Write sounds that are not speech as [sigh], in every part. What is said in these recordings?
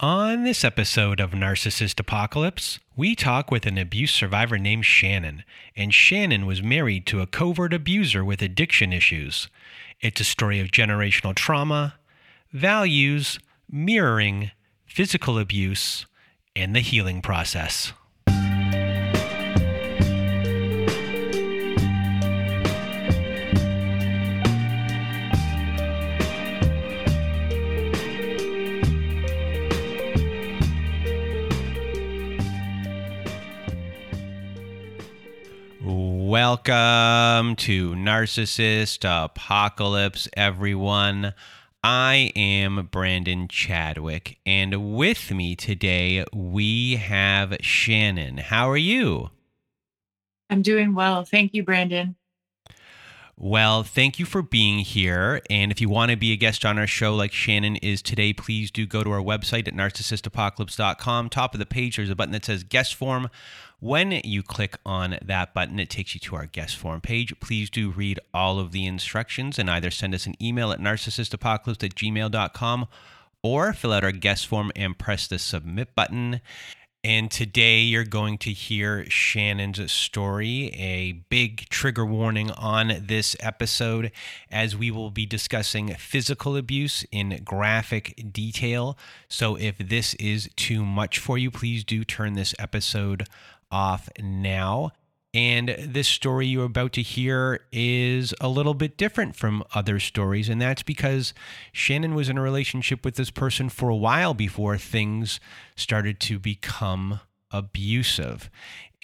On this episode of Narcissist Apocalypse, we talk with an abuse survivor named Shannon, and Shannon was married to a covert abuser with addiction issues. It's a story of generational trauma, values, mirroring, physical abuse, and the healing process. Welcome to Narcissist Apocalypse, everyone. I am Brandon Chadwick, and with me today we have Shannon. How are you? I'm doing well. Thank you, Brandon. Well, thank you for being here. And if you want to be a guest on our show like Shannon is today, please do go to our website at narcissistapocalypse.com. Top of the page, there's a button that says guest form. When you click on that button, it takes you to our guest form page. Please do read all of the instructions and either send us an email at narcissistapocalypse at gmail.com or fill out our guest form and press the submit button. And today you're going to hear Shannon's story, a big trigger warning on this episode, as we will be discussing physical abuse in graphic detail. So if this is too much for you, please do turn this episode off now. And this story you're about to hear is a little bit different from other stories. And that's because Shannon was in a relationship with this person for a while before things started to become abusive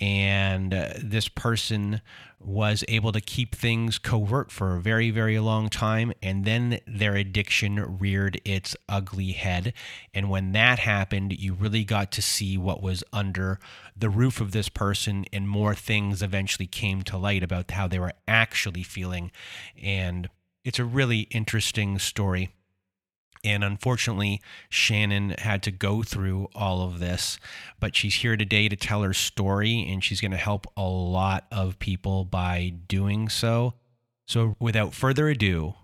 and uh, this person was able to keep things covert for a very very long time and then their addiction reared its ugly head. And when that happened you really got to see what was under the roof of this person and more things eventually came to light about how they were actually feeling. And it's a really interesting story and unfortunately, Shannon had to go through all of this, but she's here today to tell her story, and she's going to help a lot of people by doing so. So, without further ado,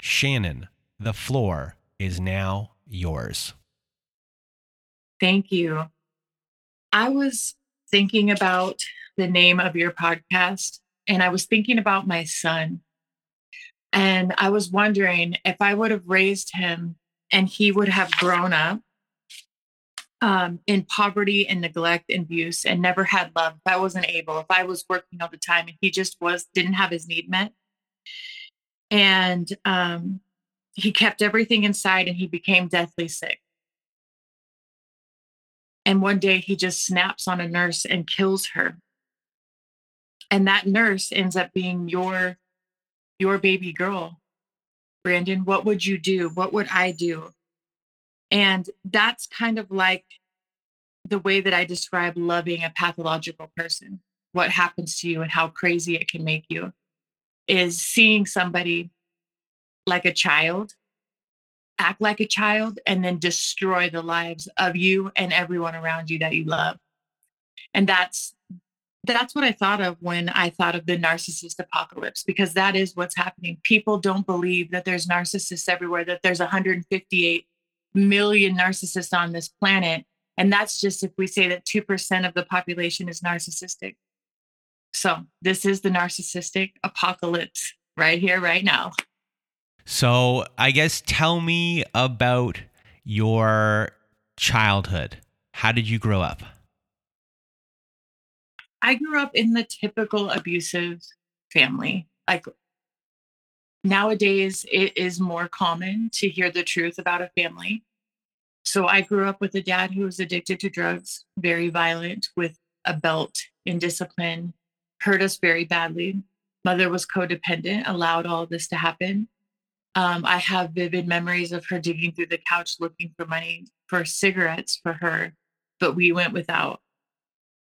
Shannon, the floor is now yours. Thank you. I was thinking about the name of your podcast, and I was thinking about my son and I was wondering if I would have raised him and he would have grown up um, in poverty and neglect and abuse and never had love, if I wasn't able, if I was working all the time and he just was, didn't have his need met. And um, he kept everything inside and he became deathly sick. And one day he just snaps on a nurse and kills her. And that nurse ends up being your your baby girl, Brandon, what would you do? What would I do? And that's kind of like the way that I describe loving a pathological person. What happens to you and how crazy it can make you is seeing somebody like a child act like a child and then destroy the lives of you and everyone around you that you love. And that's that's what I thought of when I thought of the narcissist apocalypse, because that is what's happening. People don't believe that there's narcissists everywhere, that there's 158 million narcissists on this planet. And that's just if we say that 2% of the population is narcissistic. So this is the narcissistic apocalypse right here, right now. So I guess tell me about your childhood. How did you grow up? I grew up in the typical abusive family. Like nowadays, it is more common to hear the truth about a family. So I grew up with a dad who was addicted to drugs, very violent, with a belt in discipline, hurt us very badly. Mother was codependent, allowed all this to happen. Um, I have vivid memories of her digging through the couch looking for money for cigarettes for her, but we went without.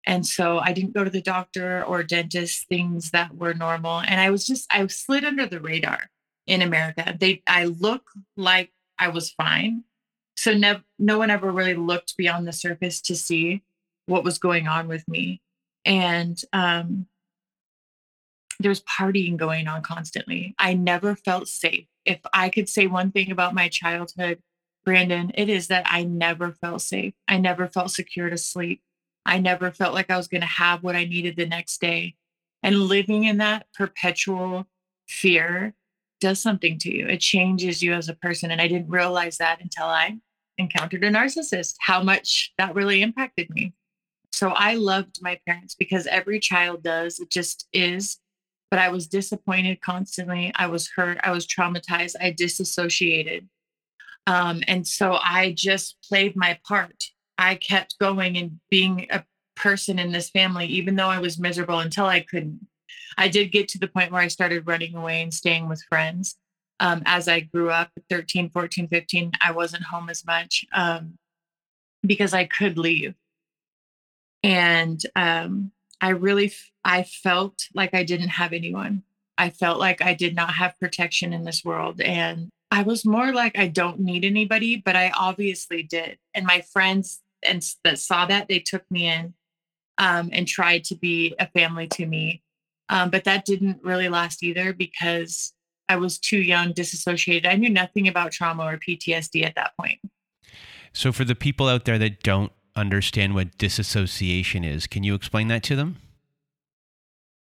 And so I didn't go to the doctor or dentist, things that were normal. And I was just, I slid under the radar in America. They, I look like I was fine. So no, no one ever really looked beyond the surface to see what was going on with me. And um, there was partying going on constantly. I never felt safe. If I could say one thing about my childhood, Brandon, it is that I never felt safe. I never felt secure to sleep. I never felt like I was going to have what I needed the next day. And living in that perpetual fear does something to you. It changes you as a person. And I didn't realize that until I encountered a narcissist, how much that really impacted me. So I loved my parents because every child does. It just is. But I was disappointed constantly. I was hurt. I was traumatized. I disassociated. Um, and so I just played my part. I kept going and being a person in this family, even though I was miserable until I couldn't. I did get to the point where I started running away and staying with friends. Um, as I grew up, 13, 14, 15, I wasn't home as much um, because I could leave. And um, I really, I felt like I didn't have anyone. I felt like I did not have protection in this world. And I was more like, I don't need anybody, but I obviously did. And my friends and that saw that, they took me in um, and tried to be a family to me. Um, but that didn't really last either because I was too young, disassociated. I knew nothing about trauma or PTSD at that point. So, for the people out there that don't understand what disassociation is, can you explain that to them?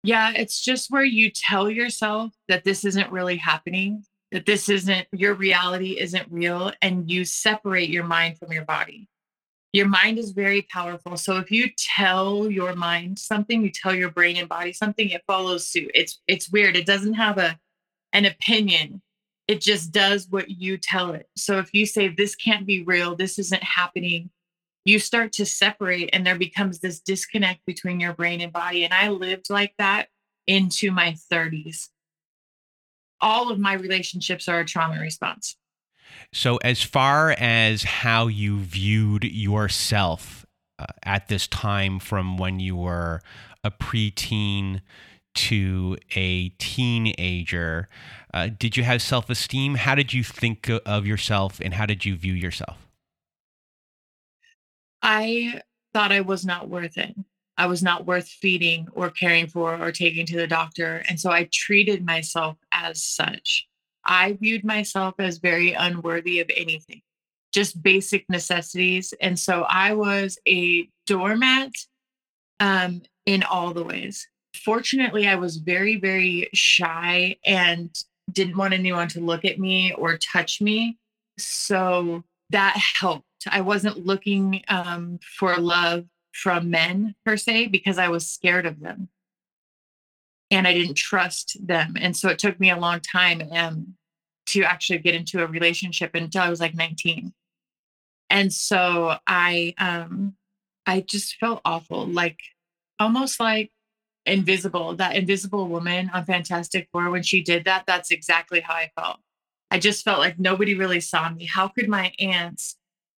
Yeah, it's just where you tell yourself that this isn't really happening that this isn't your reality isn't real and you separate your mind from your body your mind is very powerful. So if you tell your mind something you tell your brain and body something it follows suit. It's it's weird. It doesn't have a an opinion. It just does what you tell it. So if you say this can't be real. This isn't happening you start to separate and there becomes this disconnect between your brain and body. And i lived like that into my 30s all of my relationships are a trauma response. So, as far as how you viewed yourself uh, at this time from when you were a preteen to a teenager, uh, did you have self esteem? How did you think of yourself and how did you view yourself? I thought I was not worth it. I was not worth feeding or caring for or taking to the doctor. And so I treated myself as such. I viewed myself as very unworthy of anything, just basic necessities. And so I was a doormat um, in all the ways. Fortunately, I was very, very shy and didn't want anyone to look at me or touch me. So that helped. I wasn't looking um, for love from men per se because I was scared of them and I didn't trust them. And so it took me a long time um, to actually get into a relationship until I was like 19. And so I um I just felt awful, like almost like invisible. That invisible woman on Fantastic Four when she did that, that's exactly how I felt. I just felt like nobody really saw me. How could my aunts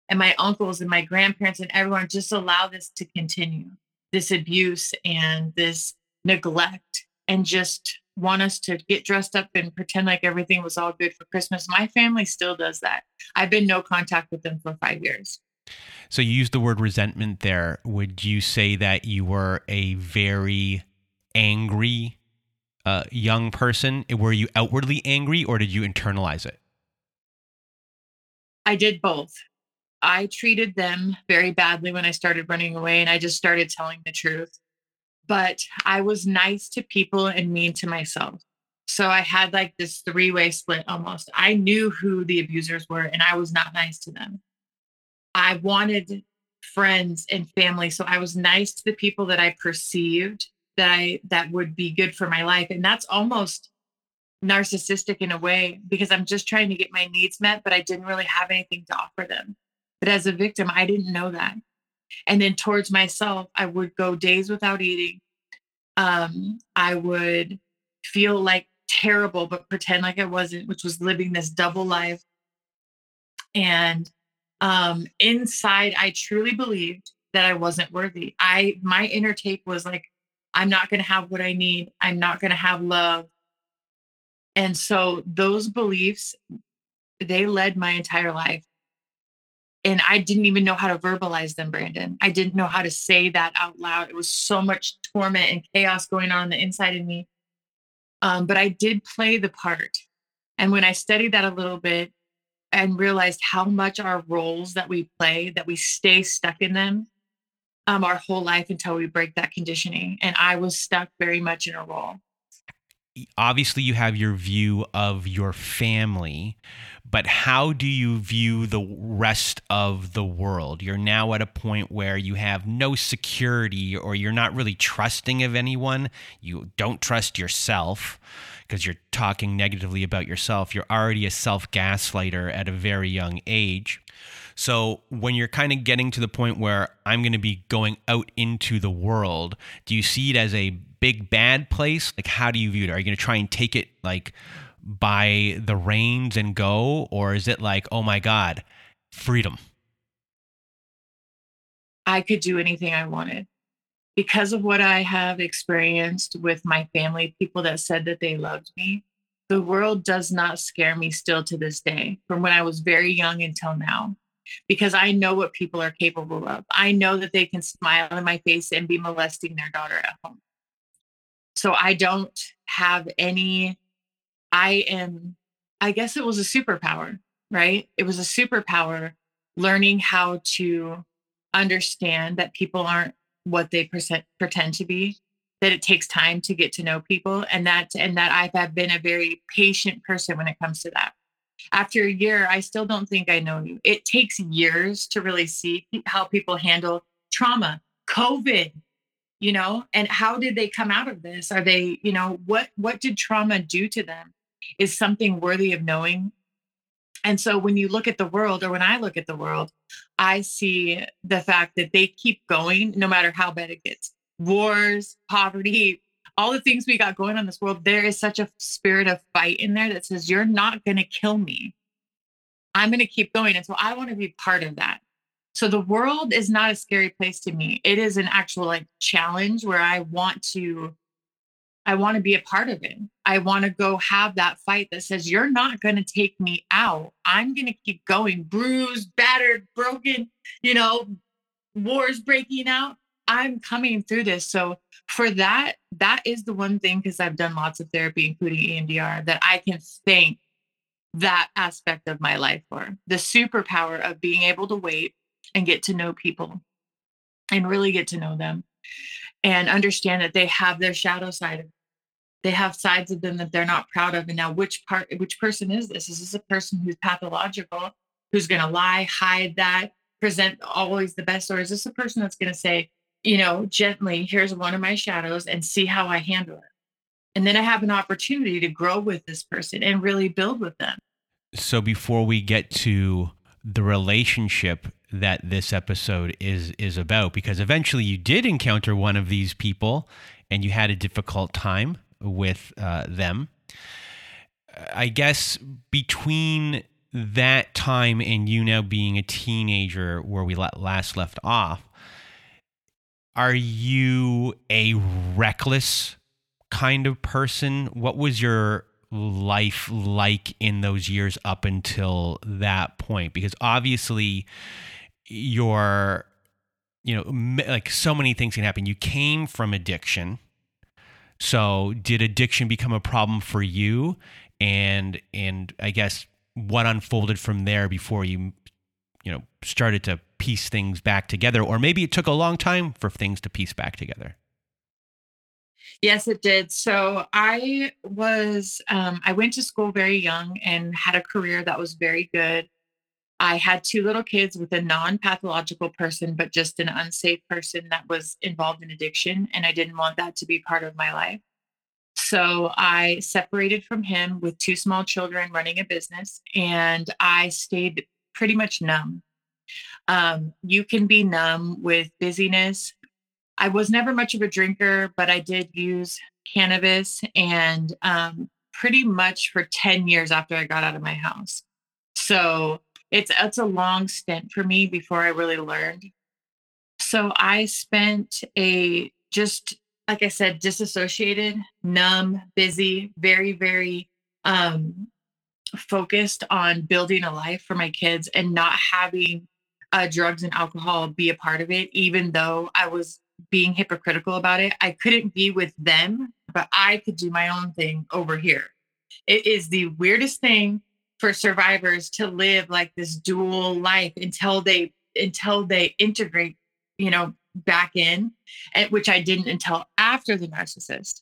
and my uncles and my grandparents and everyone just allow this to continue this abuse and this neglect and just want us to get dressed up and pretend like everything was all good for Christmas. My family still does that. I've been no contact with them for five years. So you used the word resentment there. Would you say that you were a very angry uh, young person? Were you outwardly angry or did you internalize it? I did both. I treated them very badly when I started running away and I just started telling the truth. But I was nice to people and mean to myself. So I had like this three way split almost. I knew who the abusers were and I was not nice to them. I wanted friends and family. So I was nice to the people that I perceived that I that would be good for my life. And that's almost narcissistic in a way because I'm just trying to get my needs met, but I didn't really have anything to offer them. But as a victim, I didn't know that. And then towards myself, I would go days without eating. Um, I would feel like terrible, but pretend like I wasn't, which was living this double life. And um, inside, I truly believed that I wasn't worthy. I my inner tape was like, I'm not going to have what I need. I'm not going to have love. And so those beliefs, they led my entire life and I didn't even know how to verbalize them, Brandon. I didn't know how to say that out loud. It was so much torment and chaos going on, on the inside of me. Um, but I did play the part. And when I studied that a little bit, and realized how much our roles that we play that we stay stuck in them um, our whole life until we break that conditioning. And I was stuck very much in a role. Obviously, you have your view of your family, but how do you view the rest of the world? You're now at a point where you have no security or you're not really trusting of anyone. You don't trust yourself because you're talking negatively about yourself. You're already a self gaslighter at a very young age. So when you're kind of getting to the point where I'm going to be going out into the world, do you see it as a big bad place? Like how do you view it? Are you going to try and take it like by the reins and go or is it like, "Oh my god, freedom?" I could do anything I wanted. Because of what I have experienced with my family, people that said that they loved me, the world does not scare me still to this day from when I was very young until now because I know what people are capable of. I know that they can smile in my face and be molesting their daughter at home. So I don't have any, I am, I guess it was a superpower, right? It was a superpower learning how to understand that people aren't what they present, pretend to be that it takes time to get to know people and that and that I've been a very patient person when it comes to that after a year, I still don't think I know you. It takes years to really see how people handle trauma, COVID, you know, and how did they come out of this? Are they, you know, what what did trauma do to them? Is something worthy of knowing? And so when you look at the world, or when I look at the world, I see the fact that they keep going no matter how bad it gets. Wars, poverty, all the things we got going on this world, there is such a spirit of fight in there that says, You're not going to kill me. I'm going to keep going. And so I want to be part of that. So the world is not a scary place to me. It is an actual like challenge where I want to I want to be a part of it. I want to go have that fight that says you're not going to take me out. I'm going to keep going bruised, battered, broken, you know, wars breaking out. I'm coming through this. So for that, that is the one thing because I've done lots of therapy, including EMDR, that I can thank that aspect of my life for the superpower of being able to wait and get to know people and really get to know them and understand that they have their shadow side they have sides of them that they're not proud of and now which part which person is this is this a person who's pathological who's going to lie hide that present always the best or is this a person that's going to say you know, gently, here's one of my shadows and see how I handle it. And then I have an opportunity to grow with this person and really build with them. So before we get to the relationship that this episode is is about because eventually you did encounter one of these people and you had a difficult time with uh, them. I guess between that time and you now being a teenager, where we last left off, are you a reckless kind of person? What was your life like in those years up until that point? Because obviously, you're, you know, like so many things can happen. You came from addiction. So, did addiction become a problem for you? And and I guess what unfolded from there before you, you know, started to piece things back together, or maybe it took a long time for things to piece back together. Yes, it did. So I was, um, I went to school very young and had a career that was very good. I had two little kids with a non pathological person, but just an unsafe person that was involved in addiction. And I didn't want that to be part of my life. So I separated from him with two small children running a business, and I stayed pretty much numb. Um, you can be numb with busyness. I was never much of a drinker, but I did use cannabis and um, pretty much for 10 years after I got out of my house. So it's it's a long stint for me before I really learned. So I spent a just like I said, disassociated, numb, busy, very, very um focused on building a life for my kids and not having uh, drugs and alcohol be a part of it, even though I was being hypocritical about it. I couldn't be with them, but I could do my own thing over here. It is the weirdest thing for survivors to live like this dual life until they until they integrate, you know, back in, and which I didn't until after the narcissist.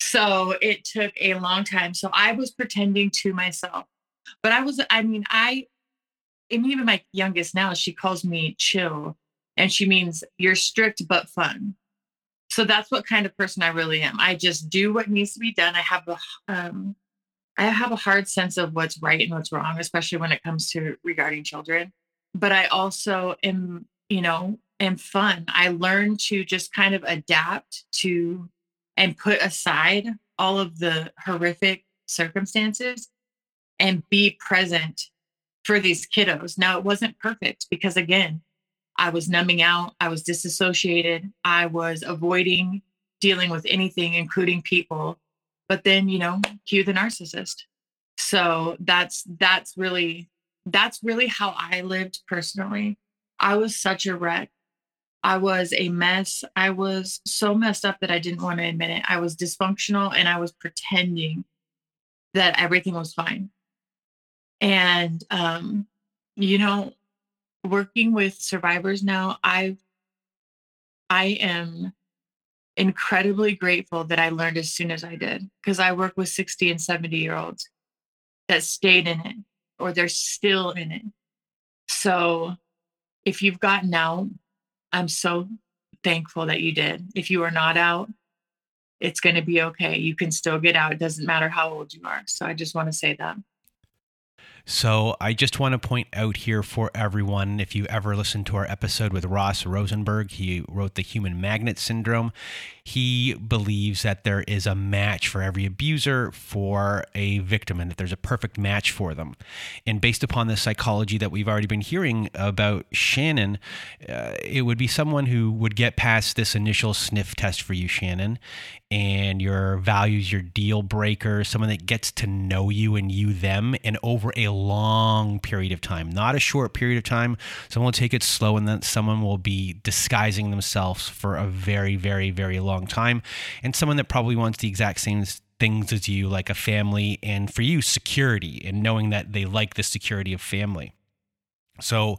So it took a long time. So I was pretending to myself. But I was, I mean, I, and even my youngest now, she calls me chill. And she means you're strict but fun. So that's what kind of person I really am. I just do what needs to be done. I have a um I have a hard sense of what's right and what's wrong, especially when it comes to regarding children. But I also am, you know, am fun. I learn to just kind of adapt to and put aside all of the horrific circumstances and be present for these kiddos. Now, it wasn't perfect because, again, I was numbing out, I was disassociated, I was avoiding dealing with anything, including people. But then, you know, cue the narcissist. So that's that's really that's really how I lived personally. I was such a wreck I was a mess. I was so messed up that I didn't want to admit it. I was dysfunctional and I was pretending that everything was fine. And um, you know, working with survivors now, I I am incredibly grateful that I learned as soon as I did because I work with 60 and 70 year olds that stayed in it or they're still in it. So if you've gotten out, I'm so thankful that you did. If you are not out, it's going to be okay. You can still get out. It doesn't matter how old you are. So I just want to say that. So I just want to point out here for everyone if you ever listened to our episode with Ross Rosenberg, he wrote The Human Magnet Syndrome. He believes that there is a match for every abuser for a victim and that there's a perfect match for them. And based upon the psychology that we've already been hearing about Shannon, uh, it would be someone who would get past this initial sniff test for you, Shannon, and your values, your deal breaker, someone that gets to know you and you them, and over a long period of time, not a short period of time. Someone will take it slow, and then someone will be disguising themselves for a very, very, very long time, and someone that probably wants the exact same things as you, like a family, and for you, security, and knowing that they like the security of family. So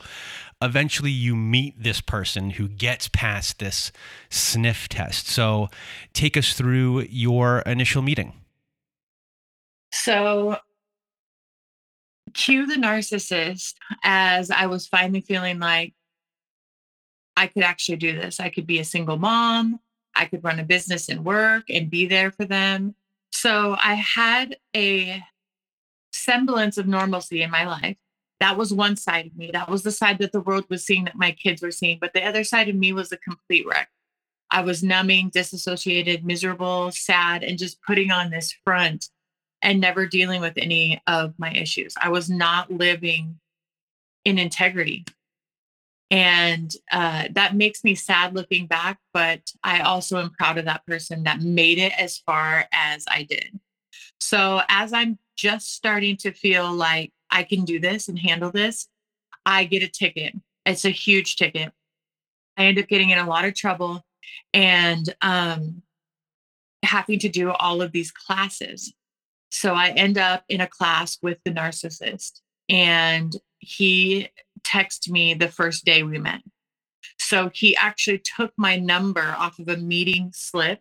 eventually you meet this person who gets past this sniff test. So take us through your initial meeting. So cue the narcissist as I was finally feeling like I could actually do this. I could be a single mom. I could run a business and work and be there for them. So I had a semblance of normalcy in my life that was one side of me. That was the side that the world was seeing that my kids were seeing. But the other side of me was a complete wreck. I was numbing, disassociated, miserable, sad, and just putting on this front and never dealing with any of my issues. I was not living in integrity. And uh, that makes me sad looking back, but I also am proud of that person that made it as far as I did. So, as I'm just starting to feel like I can do this and handle this, I get a ticket. It's a huge ticket. I end up getting in a lot of trouble and um, having to do all of these classes. So I end up in a class with the narcissist, and he texted me the first day we met. So he actually took my number off of a meeting slip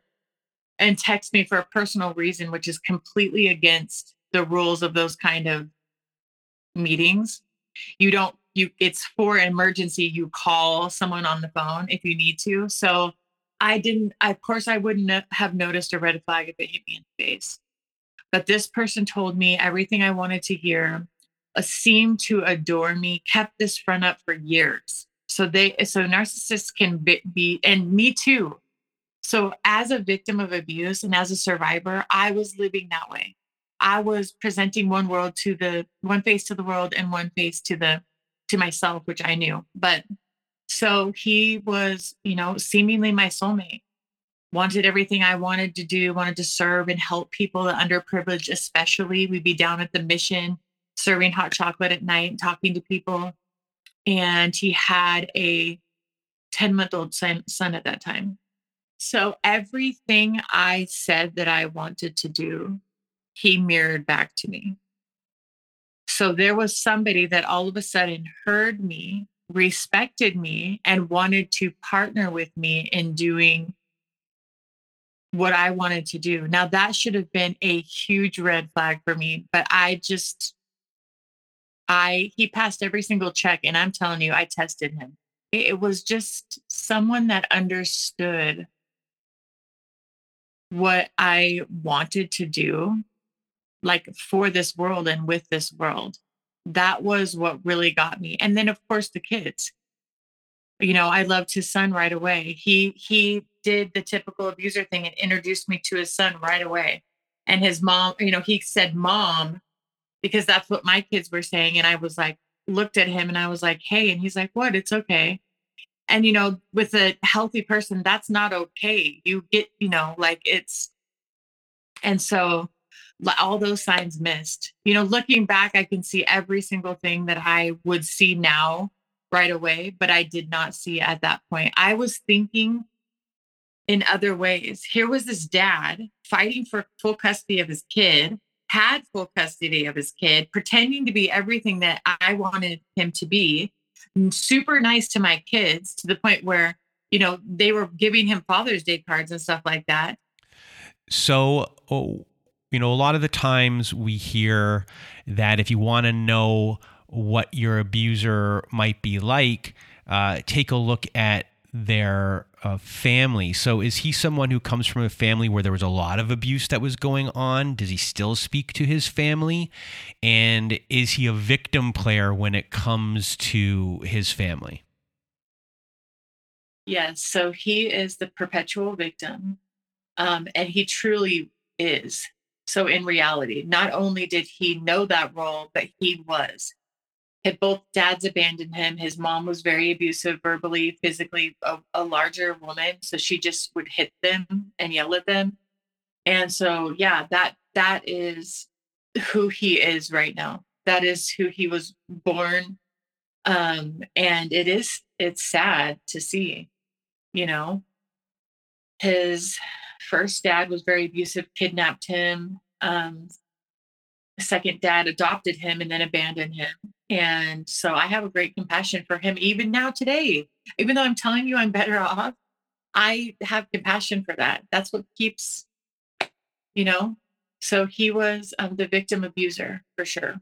and texted me for a personal reason, which is completely against the rules of those kind of meetings. You don't you it's for an emergency you call someone on the phone if you need to. So I didn't of course I wouldn't have noticed a red flag if it hit me in the face. But this person told me everything I wanted to hear, uh, seemed to adore me, kept this front up for years. So they so narcissists can be, be and me too. So as a victim of abuse and as a survivor, I was living that way. I was presenting one world to the one face to the world and one face to the to myself, which I knew. But so he was, you know, seemingly my soulmate. Wanted everything I wanted to do, wanted to serve and help people, the underprivileged, especially. We'd be down at the mission serving hot chocolate at night and talking to people. And he had a 10 month old son, son at that time. So everything I said that I wanted to do he mirrored back to me. So there was somebody that all of a sudden heard me, respected me, and wanted to partner with me in doing what I wanted to do. Now, that should have been a huge red flag for me, but I just, I, he passed every single check. And I'm telling you, I tested him. It was just someone that understood what I wanted to do, like for this world and with this world. That was what really got me. And then, of course, the kids. You know, I loved his son right away. He he did the typical abuser thing and introduced me to his son right away. And his mom, you know, he said mom because that's what my kids were saying. And I was like, looked at him and I was like, hey. And he's like, what? It's okay. And, you know, with a healthy person, that's not okay. You get, you know, like it's, and so all those signs missed. You know, looking back, I can see every single thing that I would see now right away, but I did not see at that point. I was thinking in other ways. Here was this dad fighting for full custody of his kid, had full custody of his kid, pretending to be everything that I wanted him to be, super nice to my kids to the point where, you know, they were giving him Father's Day cards and stuff like that. So, oh, you know, a lot of the times we hear that if you want to know what your abuser might be like, uh, take a look at their uh, family. So, is he someone who comes from a family where there was a lot of abuse that was going on? Does he still speak to his family? And is he a victim player when it comes to his family? Yes. So, he is the perpetual victim. Um, and he truly is. So, in reality, not only did he know that role, but he was had both dads abandoned him. His mom was very abusive, verbally, physically, a, a, larger woman. So she just would hit them and yell at them. And so, yeah, that that is who he is right now. That is who he was born. Um, and it is it's sad to see, you know. His first dad was very abusive, kidnapped him. Um, second dad adopted him and then abandoned him and so I have a great compassion for him, even now today. Even though I'm telling you I'm better off, I have compassion for that. That's what keeps, you know. So he was um, the victim abuser for sure.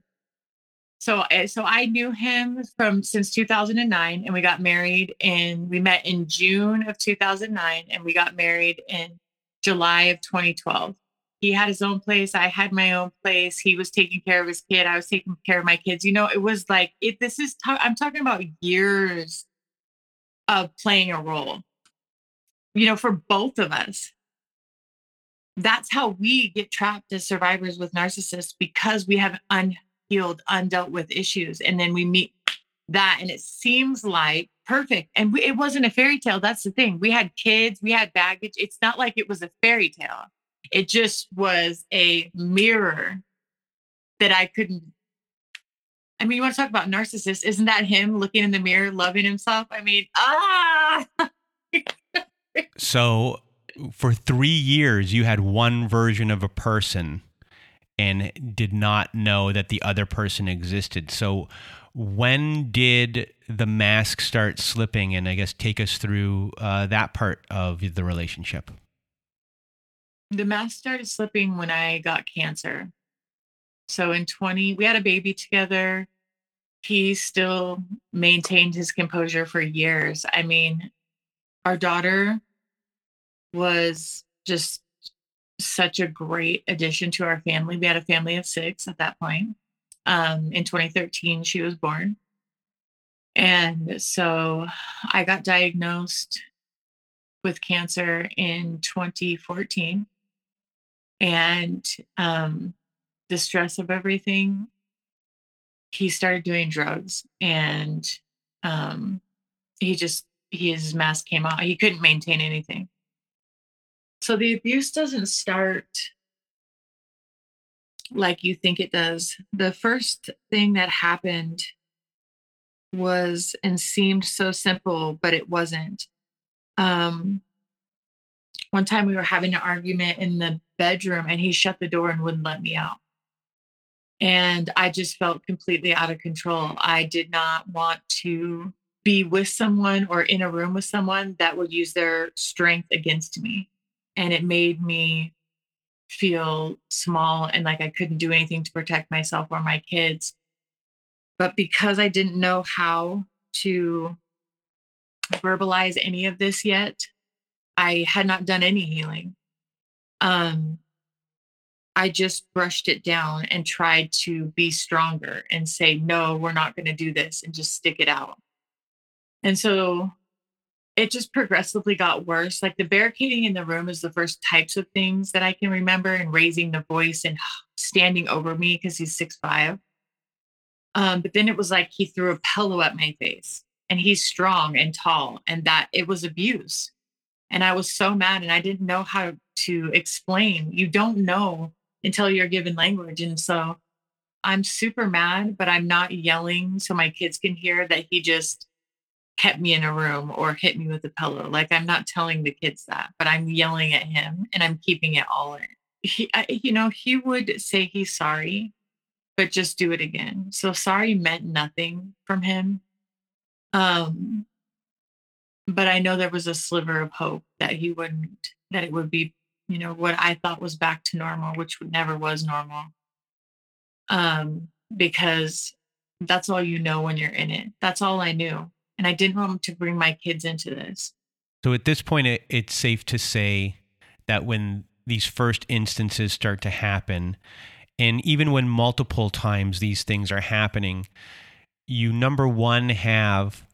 So, eh, so I knew him from since 2009, and we got married, and we met in June of 2009, and we got married in July of 2012 he had his own place i had my own place he was taking care of his kid i was taking care of my kids. You know it was like it this is i'm talking about years of playing a role. You know for both of us. That's how we get trapped as survivors with narcissists because we have unhealed undealt with issues and then we meet that and it seems like perfect and we, it wasn't a fairy tale that's the thing. We had kids we had baggage it's not like it was a fairy tale it just was a mirror that I couldn't. I mean, you want to talk about narcissist? Isn't that him looking in the mirror, loving himself? I mean, ah. [laughs] so, for three years, you had one version of a person and did not know that the other person existed. So, when did the mask start slipping? And I guess take us through uh, that part of the relationship the mask started slipping when I got cancer. So in 20, we had a baby together. He still maintained his composure for years. I mean, our daughter was just such a great addition to our family. We had a family of six at that point. Um, in 2013, she was born. And so I got diagnosed with cancer in 2014 and um, the stress of everything, he started doing drugs and um, he just his mask came off. He couldn't maintain anything. So the abuse doesn't start like you think it does. The first thing that happened was and seemed so simple, but it wasn't. Um, one time we were having an argument in the bedroom and he shut the door and wouldn't let me out. And I just felt completely out of control. I did not want to be with someone or in a room with someone that would use their strength against me. And it made me feel small and like I couldn't do anything to protect myself or my kids. But because I didn't know how to verbalize any of this yet, I had not done any healing. Um, I just brushed it down and tried to be stronger and say, no, we're not going to do this and just stick it out. And so it just progressively got worse. Like the barricading in the room is the first types of things that I can remember and raising the voice and [sighs] standing over me because he's six five. Um, but then it was like he threw a pillow at my face and he's strong and tall and that it was abuse. And I was so mad and I didn't know how to explain. You don't know until you're given language. And so I'm super mad, but I'm not yelling so my kids can hear that he just kept me in a room or hit me with a pillow. Like I'm not telling the kids that, but I'm yelling at him and I'm keeping it all in. He, I, you know, he would say he's sorry, but just do it again. So sorry meant nothing from him. Um, but I know there was a sliver of hope that he wouldn't, that it would be you know, what I thought was back to normal, which never was normal. Um, because that's all you know when you're in it. That's all I knew. And I didn't want to bring my kids into this. So at this point, it, it's safe to say that when these first instances start to happen, and even when multiple times these things are happening, you number one have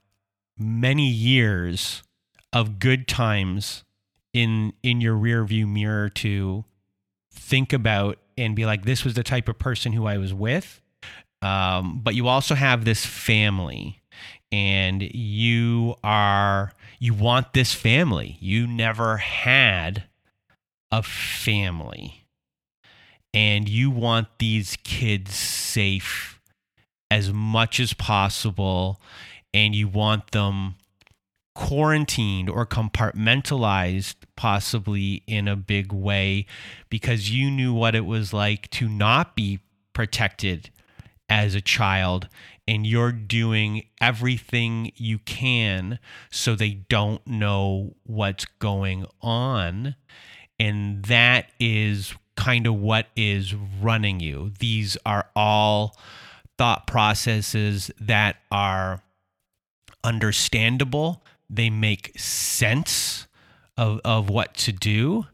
many years of good times in in your rear view mirror to think about and be like this was the type of person who I was with. Um, but you also have this family and you are you want this family. You never had a family. And you want these kids safe as much as possible and you want them quarantined or compartmentalized possibly in a big way because you knew what it was like to not be protected as a child and you're doing everything you can so they don't know what's going on. And that is kind of what is running you. These are all thought processes that are understandable they make sense of, of what to do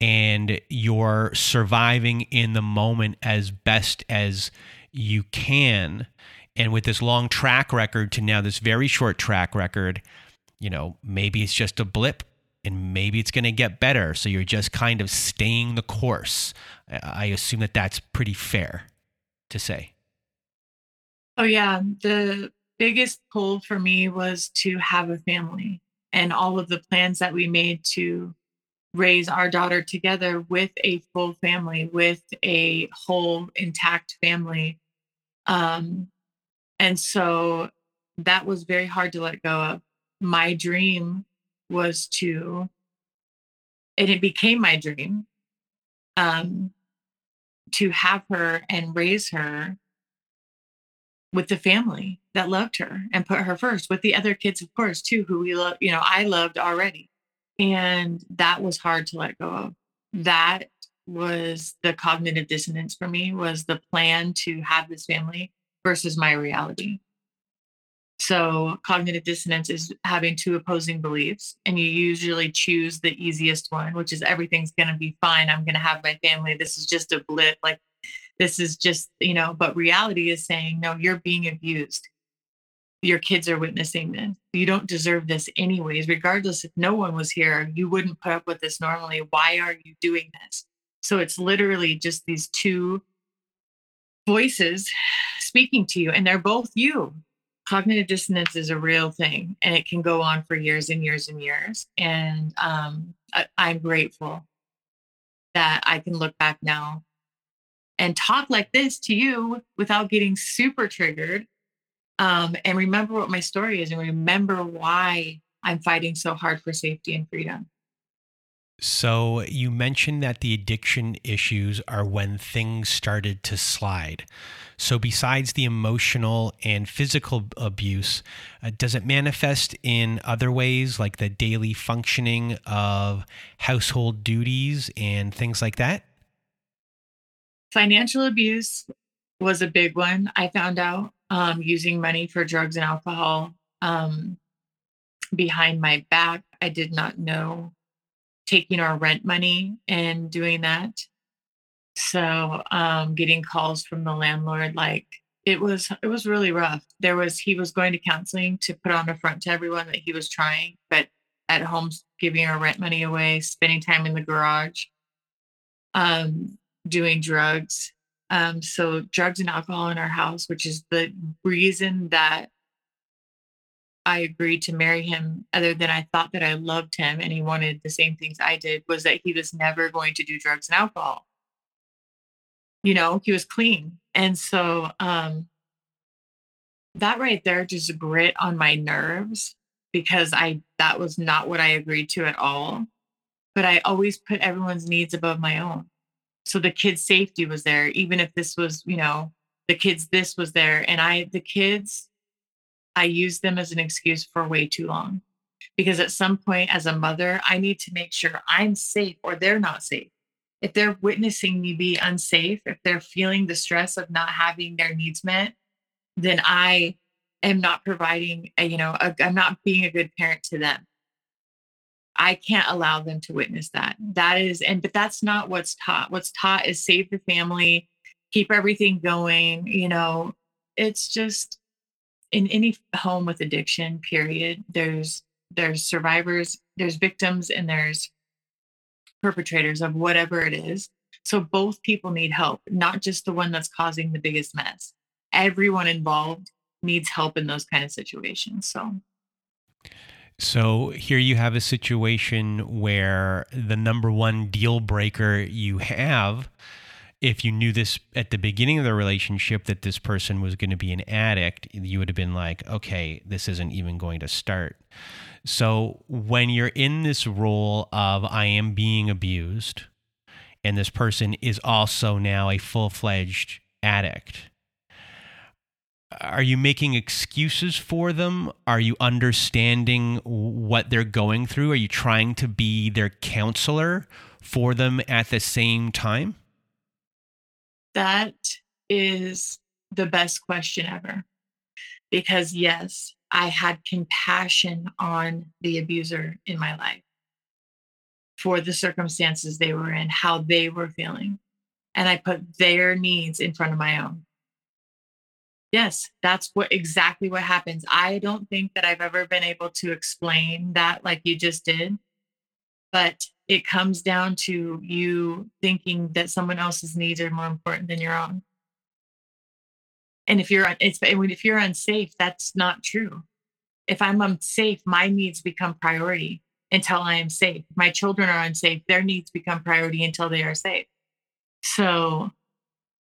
and you're surviving in the moment as best as you can. And with this long track record to now this very short track record you know maybe it's just a blip and maybe it's going to get better. So you're just kind of staying the course. I assume that that's pretty fair to say. Oh yeah. The biggest pull for me was to have a family and all of the plans that we made to raise our daughter together with a full family, with a whole intact family. Um, and so that was very hard to let go of. My dream was to, and it became my dream um, to have her and raise her with the family that loved her and put her first with the other kids of course too who we love you know i loved already. And that was hard to let go of. That was the cognitive dissonance for me was the plan to have this family versus my reality. So cognitive dissonance is having two opposing beliefs and you usually choose the easiest one which is everything's going to be fine i'm going to have my family this is just a blip like this is just, you know, but reality is saying, no, you're being abused. Your kids are witnessing this. You don't deserve this, anyways. Regardless if no one was here, you wouldn't put up with this normally. Why are you doing this? So it's literally just these two voices speaking to you, and they're both you. Cognitive dissonance is a real thing, and it can go on for years and years and years. And um, I, I'm grateful that I can look back now and talk like this to you without getting super triggered. Um, and remember what my story is and remember why I'm fighting so hard for safety and freedom. So, you mentioned that the addiction issues are when things started to slide. So, besides the emotional and physical abuse, uh, does it manifest in other ways, like the daily functioning of household duties and things like that? Financial abuse was a big one. I found out um, using money for drugs and alcohol um, behind my back. I did not know taking our rent money and doing that. So um, getting calls from the landlord, like it was, it was really rough. There was, he was going to counseling to put on a front to everyone that he was trying, but at home giving our rent money away, spending time in the garage, um, doing drugs. Um, so drugs and alcohol in our house, which is the reason that I agreed to marry him, other than I thought that I loved him and he wanted the same things I did, was that he was never going to do drugs and alcohol. You know, he was clean. And so um that right there just grit on my nerves because I that was not what I agreed to at all. But I always put everyone's needs above my own. So the kids' safety was there, even if this was, you know, the kids, this was there. And I, the kids, I use them as an excuse for way too long. Because at some point, as a mother, I need to make sure I'm safe or they're not safe. If they're witnessing me be unsafe, if they're feeling the stress of not having their needs met, then I am not providing, a, you know, i am not being a good parent to them. I can't allow them to witness that. That is, and but that's not what's taught. What's taught is save the family, keep everything going. You know, it's just in any home with addiction period there's there's survivors there's victims and there's perpetrators of whatever it is so both people need help not just the one that's causing the biggest mess everyone involved needs help in those kind of situations so so here you have a situation where the number one deal breaker you have if you knew this at the beginning of the relationship that this person was going to be an addict, you would have been like, okay, this isn't even going to start. So when you're in this role of I am being abused, and this person is also now a full fledged addict, are you making excuses for them? Are you understanding what they're going through? Are you trying to be their counselor for them at the same time? That is the best question ever. Because, yes, I had compassion on the abuser in my life for the circumstances they were in, how they were feeling. And I put their needs in front of my own. Yes, that's what exactly what happens. I don't think that I've ever been able to explain that like you just did. But it comes down to you thinking that someone else's needs are more important than your own. And if you're it's if you're unsafe, that's not true. If I'm unsafe, my needs become priority until I am safe. My children are unsafe, their needs become priority until they are safe. So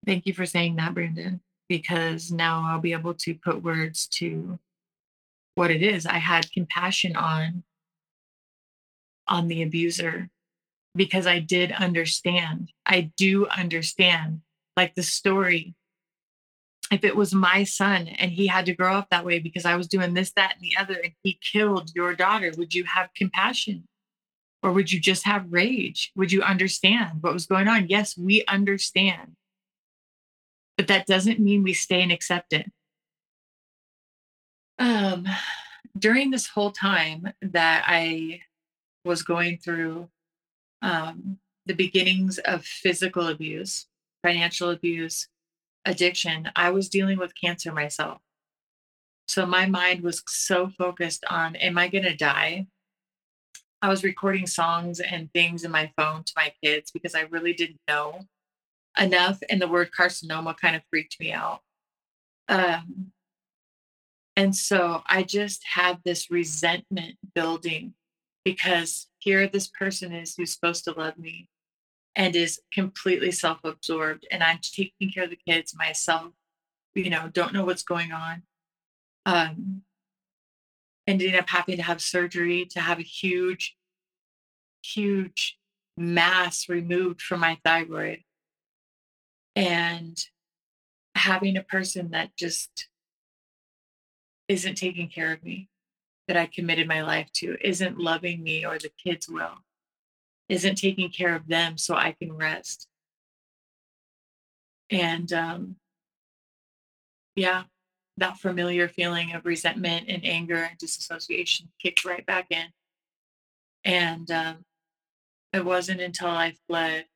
thank you for saying that, Brandon, because now I'll be able to put words to what it is. I had compassion on on the abuser because I did understand. I do understand, like the story. If it was my son and he had to grow up that way because I was doing this, that, and the other, and he killed your daughter, would you have compassion? Or would you just have rage? Would you understand what was going on? Yes, we understand. But that doesn't mean we stay and accept it. Um, during this whole time that I was going through um, the beginnings of physical abuse, financial abuse, addiction, I was dealing with cancer myself. So my mind was so focused on, am I going to die? I was recording songs and things in my phone to my kids because I really didn't know enough. And the word carcinoma kind of freaked me out. Um, and so I just had this resentment building because here this person is who's supposed to love me and is completely self-absorbed and i'm taking care of the kids myself you know don't know what's going on um ended up having to have surgery to have a huge huge mass removed from my thyroid. And having a person that just isn't taking care of me, that I committed my life to, isn't loving me or the kids will, isn't taking care of them so I can rest. And um, yeah, that familiar feeling of resentment and anger and disassociation kicked right back in. And um, it wasn't until I fled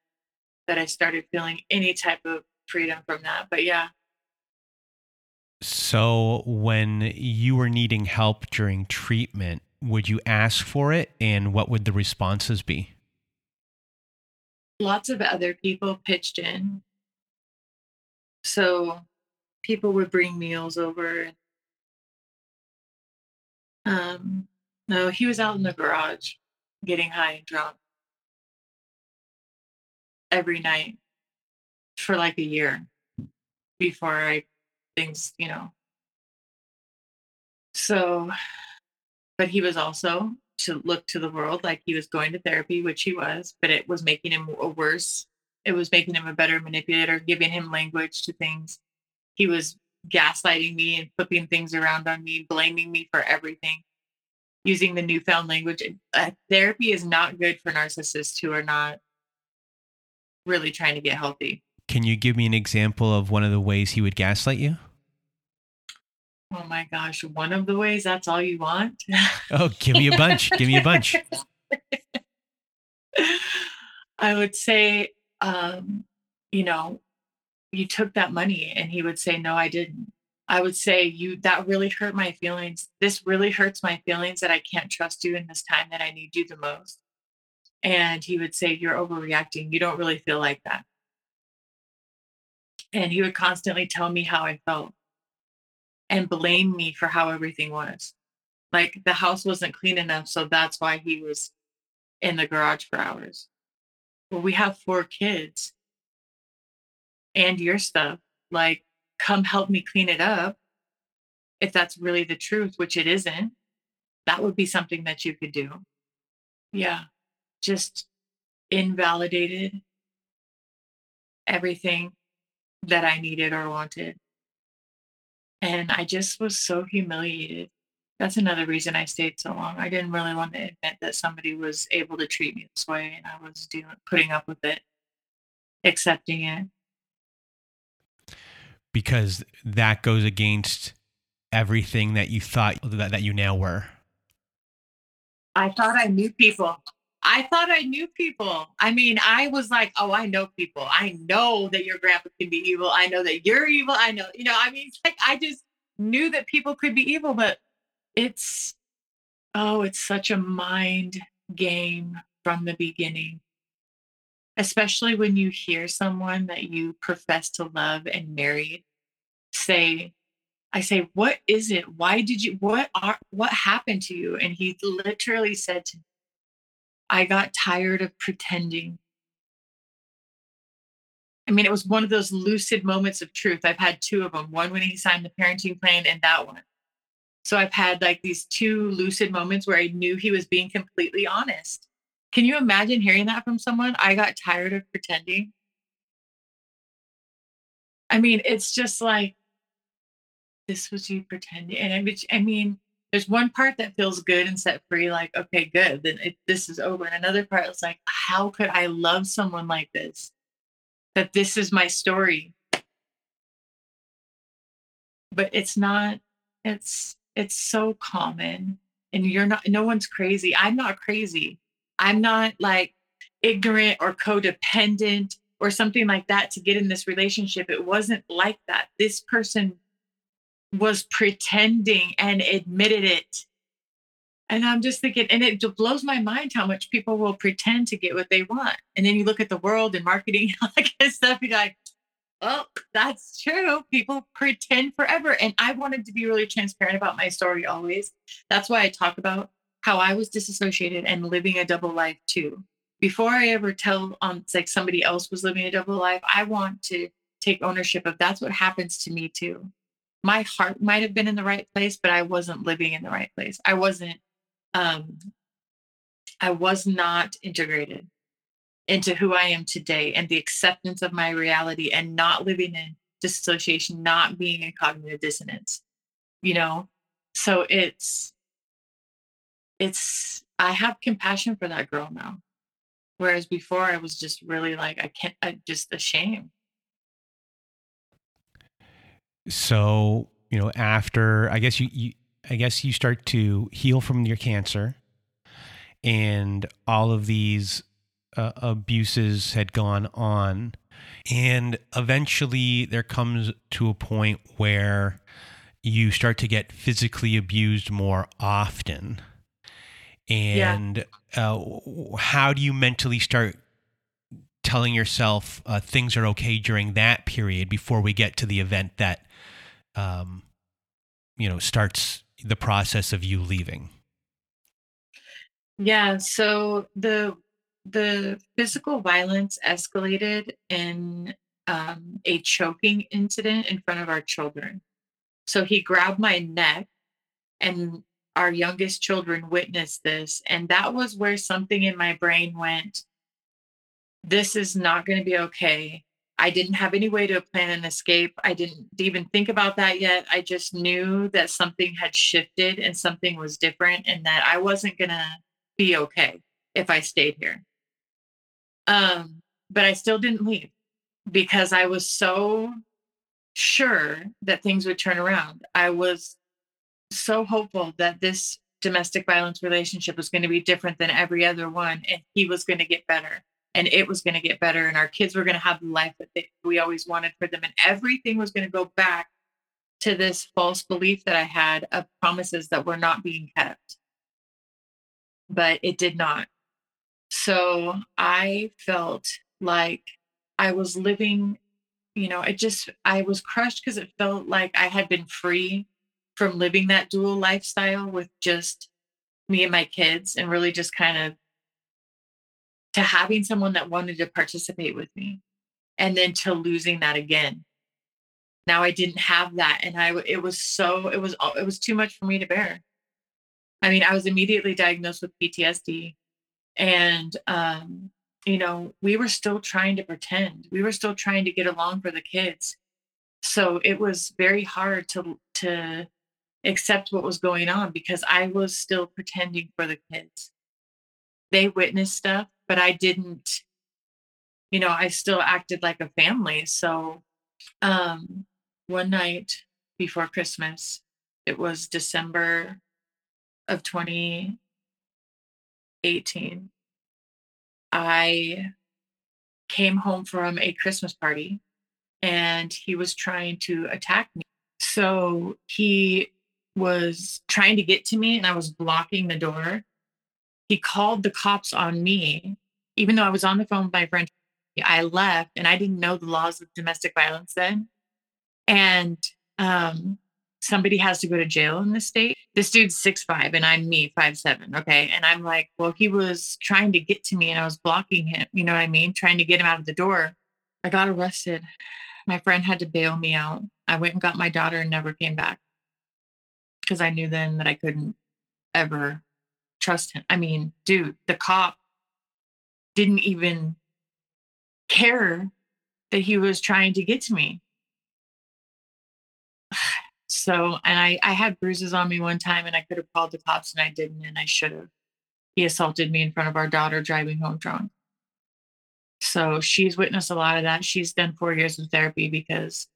that I started feeling any type of freedom from that. But yeah. So when you were needing help during treatment, would you ask for it and what would the responses be? Lots of other people pitched in. So people would bring meals over. Um, no, he was out in the garage getting high and drunk every night for like a year before I things, you know. So, but he was also to look to the world like he was going to therapy, which he was, but it was making him worse. It was making him a better manipulator, giving him language to things. He was gaslighting me and flipping things around on me, blaming me for everything, using the newfound language. Uh, therapy is not good for narcissists who are not really trying to get healthy. Can you give me an example of one of the ways he would gaslight you? Oh my gosh, one of the ways that's all you want? [laughs] oh, give me a bunch. give me a bunch. [laughs] I would say, um, you know, you took that money and he would say, no, I didn't. I would say, you, that really hurt my feelings. This really hurts my feelings that I can't trust you in this time that I need you the most. And he would say, You're overreacting. You don't really feel like that. And he would constantly tell me how I felt and blame me for how everything was. Like the house wasn't clean enough. So that's why he was in the garage for hours. Well, we have four kids and your stuff. Like, come help me clean it up. If that's really the truth, which it isn't, that would be something that you could do. Yeah just invalidated everything that I needed or wanted. And I just was so humiliated. That's another reason I stayed so long. I didn't really want to admit that somebody was able to treat me this way and I was doing putting up with it, accepting it. Because that goes against everything that you thought that, that you now were. I thought I knew people. I thought I knew people. I mean, I was like, oh, I know people. I know that your grandpa can be evil. I know that you're evil. I know, you know, I mean, like I just knew that people could be evil, but it's, oh, it's such a mind game from the beginning. Especially when you hear someone that you profess to love and married say, I say, what is it? Why did you, what are, what happened to you? And he literally said to I got tired of pretending. I mean, it was one of those lucid moments of truth. I've had two of them one when he signed the parenting plan, and that one. So I've had like these two lucid moments where I knew he was being completely honest. Can you imagine hearing that from someone? I got tired of pretending. I mean, it's just like, this was you pretending. And I, I mean, there's one part that feels good and set free, like, okay, good, then it, this is over. And another part is like, how could I love someone like this? That this is my story. But it's not, it's, it's so common. And you're not, no one's crazy. I'm not crazy. I'm not like ignorant or codependent or something like that to get in this relationship. It wasn't like that. This person was pretending and admitted it. And I'm just thinking, and it blows my mind how much people will pretend to get what they want. And then you look at the world and marketing [laughs] and stuff, you're like, well, that's true. People pretend forever. And I wanted to be really transparent about my story always. That's why I talk about how I was disassociated and living a double life too. Before I ever tell um like somebody else was living a double life, I want to take ownership of that's what happens to me too my heart might have been in the right place, but I wasn't living in the right place. I wasn't, um, I was not integrated into who I am today and the acceptance of my reality and not living in dissociation, not being in cognitive dissonance, you know? So it's, it's, I have compassion for that girl now. Whereas before I was just really like, I can't, I just ashamed. So, you know, after, I guess you, you I guess you start to heal from your cancer and all of these uh, abuses had gone on. And eventually there comes to a point where you start to get physically abused more often. And yeah. uh, how do you mentally start telling yourself uh, things are okay during that period before we get to the event that, um, you know, starts the process of you leaving? Yeah. So the the physical violence escalated in um, a choking incident in front of our children. So he grabbed my neck, and our youngest children witnessed this. And that was where something in my brain went, This is not going to be okay. I didn't have any way to plan an escape. I didn't even think about that yet. I just knew that something had shifted and something was different, and that I wasn't going to be okay if I stayed here. Um, but I still didn't leave because I was so sure that things would turn around. I was so hopeful that this domestic violence relationship was going to be different than every other one and he was going to get better and it was going to get better and our kids were going to have the life that they, we always wanted for them and everything was going to go back to this false belief that I had of promises that were not being kept. But it did not. So I felt like I was living, you know, it just, I was crushed because it felt like I had been free from living that dual lifestyle with just me and my kids and really just kind of to having someone that wanted to participate with me and then to losing that again. Now i didn't have that and i it was so it was it was too much for me to bear. I mean i was immediately diagnosed with ptsd and um you know we were still trying to pretend. We were still trying to get along for the kids. So it was very hard to to accept what was going on because i was still pretending for the kids. They witnessed stuff but i didn't you know i still acted like a family so um one night before christmas it was december of 2018. I came home from a Christmas party and he was trying to attack me. So he was trying to get to me and I was blocking the door. He called the cops on me, even though I was on the phone with my friend. I left and I didn't know the laws of domestic violence then. And um, somebody has to go to jail in the state. This dude's six five and I'm me five seven. Okay. And I'm like, well, he was trying to get to me and I was blocking him. You know what I mean? Trying to get him out of the door. I got arrested. My friend had to bail me out. I went and got my daughter and never came back because I knew then that I couldn't ever trust him. I mean, dude, the cop didn't even care that he was trying to get to me. [sighs] So, and I, I had bruises on me one time and I could have called the cops and I didn't, and I should have. He assaulted me in front of our daughter driving home drunk. So she's witnessed a lot of that. She's done four years of therapy because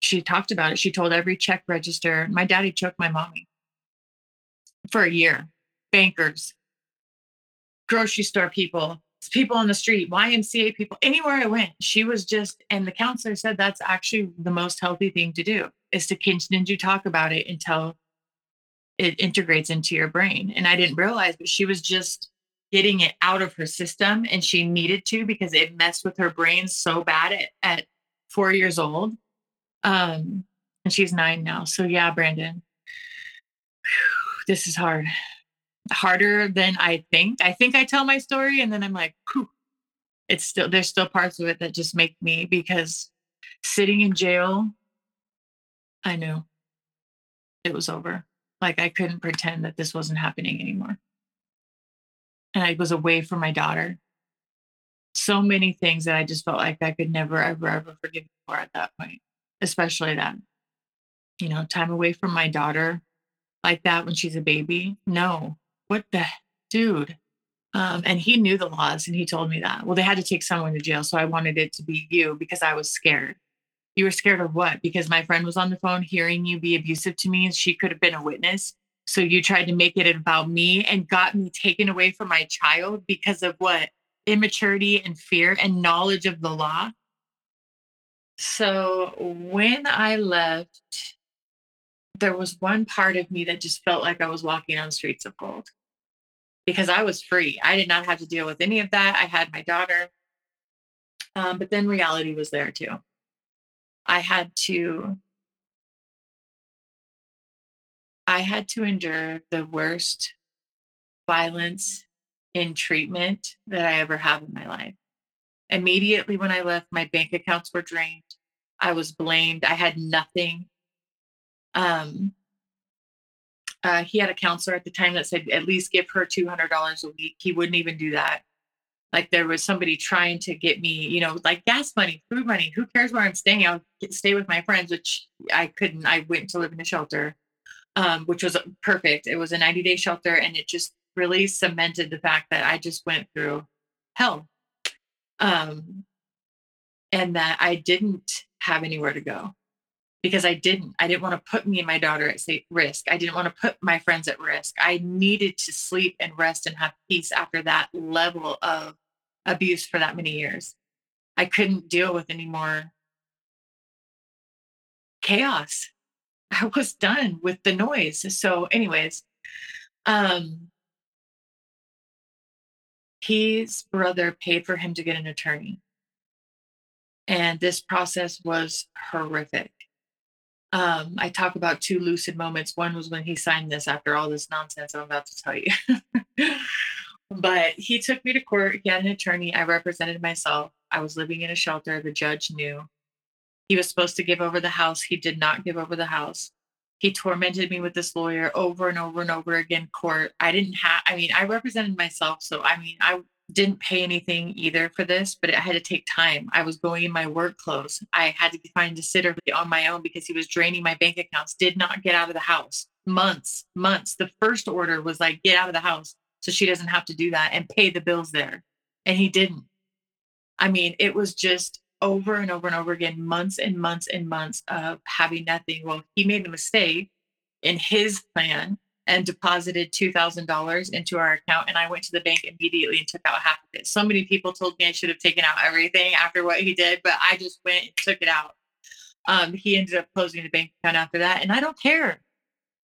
she talked about it. She told every check register, my daddy choked my mommy for a year, bankers, grocery store people, people on the street, YMCA people, anywhere I went, she was just, and the counselor said that's actually the most healthy thing to do is to continue to talk about it until it integrates into your brain. And I didn't realize, but she was just getting it out of her system and she needed to because it messed with her brain so bad at, at four years old. Um, and she's nine now. So yeah, Brandon, whew, this is hard harder than I think. I think I tell my story and then I'm like, Whew. it's still there's still parts of it that just make me because sitting in jail, I knew it was over. Like I couldn't pretend that this wasn't happening anymore. and I was away from my daughter. So many things that I just felt like I could never, ever, ever forgive for at that point, especially that, you know, time away from my daughter like that when she's a baby. No, what the dude? Um, and he knew the laws and he told me that. Well, they had to take someone to jail. So I wanted it to be you because I was scared. You were scared of what? Because my friend was on the phone hearing you be abusive to me and she could have been a witness. So you tried to make it about me and got me taken away from my child because of what? Immaturity and fear and knowledge of the law. So when I left, there was one part of me that just felt like I was walking on streets of gold because I was free. I did not have to deal with any of that. I had my daughter. Um, but then reality was there too. I had to I had to endure the worst violence in treatment that I ever have in my life. Immediately when I left, my bank accounts were drained. I was blamed. I had nothing. Um, uh, he had a counselor at the time that said at least give her $200 a week. He wouldn't even do that. Like there was somebody trying to get me, you know, like gas money, food money. Who cares where I'm staying? I'll stay with my friends, which I couldn't. I went to live in a shelter, um, which was perfect. It was a 90 day shelter, and it just really cemented the fact that I just went through hell, um, and that I didn't have anywhere to go because I didn't. I didn't want to put me and my daughter at risk. I didn't want to put my friends at risk. I needed to sleep and rest and have peace after that level of abuse for that many years. I couldn't deal with any more chaos. [laughs] I was done with the noise. So, anyways, um, his brother paid for him to get an attorney. And this process was horrific um, I talk about two lucid moments. One was when he signed this after all this nonsense I'm about to tell you. [laughs] but he took me to court. He had an attorney. I represented myself. I was living in a shelter. The judge knew. He was supposed to give over the house. He did not give over the house. He tormented me with this lawyer over and over and over again. Court. I didn't have. I mean, I represented myself, so I mean, I didn't pay anything either for this, but it had to take time. I was going in my work clothes. I had to find a sitter on my own because he was draining my bank accounts, did not get out of the house. Months, months. The first order was like, get out of the house so she doesn't have to do that and pay the bills there. And he didn't. I mean, it was just over and over and over again, months and months and months of having nothing. Well, he made a mistake in his plan and deposited $2,000 into our account. And I went to the bank immediately and took out half of it. So many people told me I should have taken out everything after what he did, but I just went and took it out. Um, he ended up closing the bank account after that. And I don't care.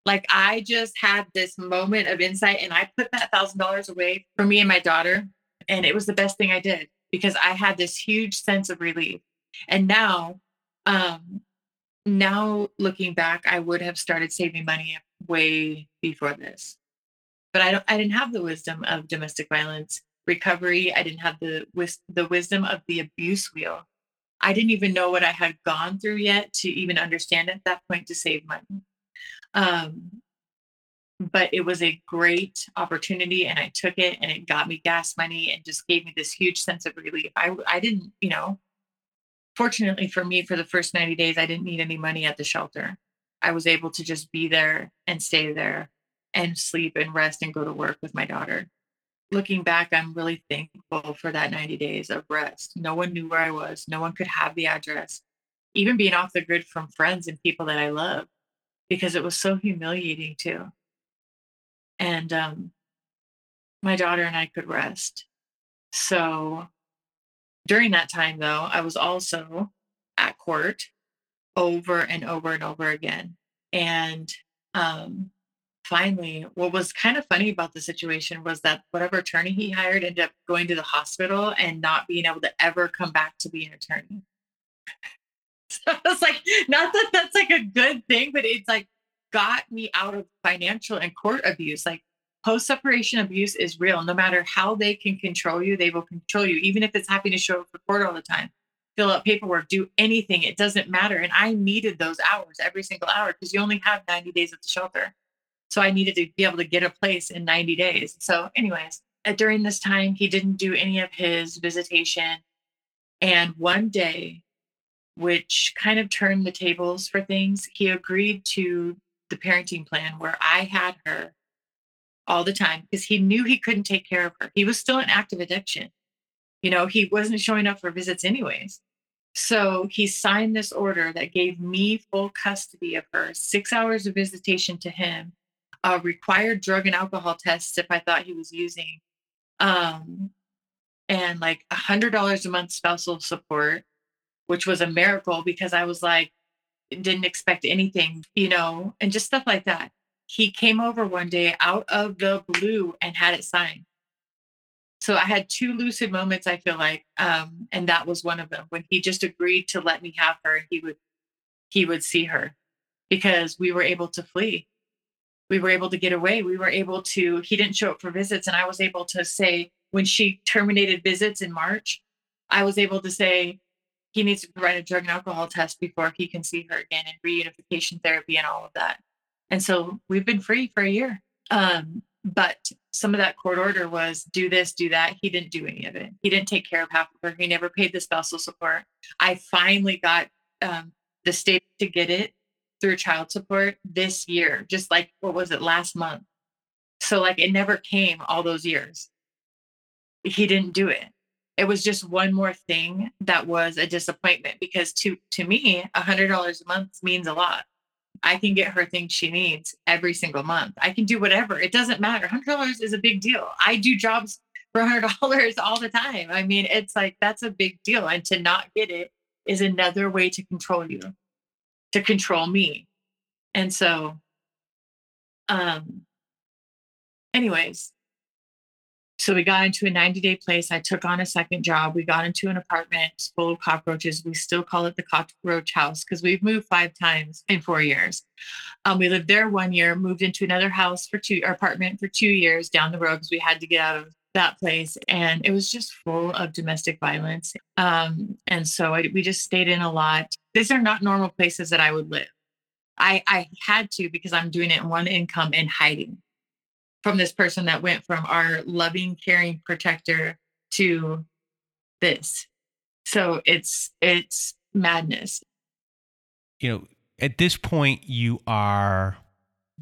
Like I just had this moment of insight and I put that thousand dollars away for me and my daughter. And it was the best thing I did because I had this huge sense of relief. And now, um, now looking back, I would have started saving money way before this. But I don't I didn't have the wisdom of domestic violence recovery. I didn't have the wis- the wisdom of the abuse wheel. I didn't even know what I had gone through yet to even understand at that point to save money. Um, but it was a great opportunity and I took it and it got me gas money and just gave me this huge sense of relief. I I didn't, you know, fortunately for me for the first 90 days I didn't need any money at the shelter. I was able to just be there and stay there and sleep and rest and go to work with my daughter. Looking back, I'm really thankful for that 90 days of rest. No one knew where I was, no one could have the address, even being off the grid from friends and people that I love, because it was so humiliating too. And um, my daughter and I could rest. So during that time, though, I was also at court over and over and over again. And um, finally, what was kind of funny about the situation was that whatever attorney he hired ended up going to the hospital and not being able to ever come back to be an attorney. [laughs] so it's like, not that that's like a good thing, but it's like got me out of financial and court abuse. Like post separation abuse is real. No matter how they can control you, they will control you, even if it's having to show up for court all the time fill out paperwork, do anything. It doesn't matter. And I needed those hours every single hour because you only have 90 days at the shelter. So I needed to be able to get a place in 90 days. So, anyways, uh, during this time, he didn't do any of his visitation. And one day, which kind of turned the tables for things, he agreed to the parenting plan where I had her all the time because he knew he couldn't take care of her. He was still in active addiction. You know, he wasn't showing up for visits anyways. So he signed this order that gave me full custody of her, six hours of visitation to him, a required drug and alcohol tests if I thought he was using, um, and like a hundred dollars a month spousal support, which was a miracle because I was like, didn't expect anything, you know, and just stuff like that. He came over one day out of the blue and had it signed. So I had two lucid moments, I feel like. Um, and that was one of them when he just agreed to let me have her and he would he would see her because we were able to flee. We were able to get away. We were able to, he didn't show up for visits. And I was able to say, when she terminated visits in March, I was able to say, he needs to provide a drug and alcohol test before he can see her again and reunification therapy and all of that. And so we've been free for a year. Um, but some of that court order was do this, do that. He didn't do any of it. He didn't take care of half of her. He never paid the spousal support. I finally got um, the state to get it through child support this year, just like what was it last month? So, like, it never came all those years. He didn't do it it was just one more thing that was a disappointment because to to me a hundred dollars a month means a lot i can get her things she needs every single month. I can do whatever. It doesn't matter. Hundred dollars is a big deal. I do jobs for hundred [laughs] dollars all the time. I mean it's like that's a big deal and to not get it is another way to control you to control me. And so um anyways so we got into a 90 day place. I took on a second job. We got into an apartment full of cockroaches. We still call it the cockroach house because we've moved five times in four years. Um, we lived there one year, moved into another house for two, apartment for two years down the road because we had to get out of that place. And it was just full of domestic violence. Um, and so I, we just stayed in a lot. These are not normal places that I would live. I, I had to because I'm doing it in one income and hiding from this person that went from our loving, caring protector to this. So it's it's madness. You know, at this point you are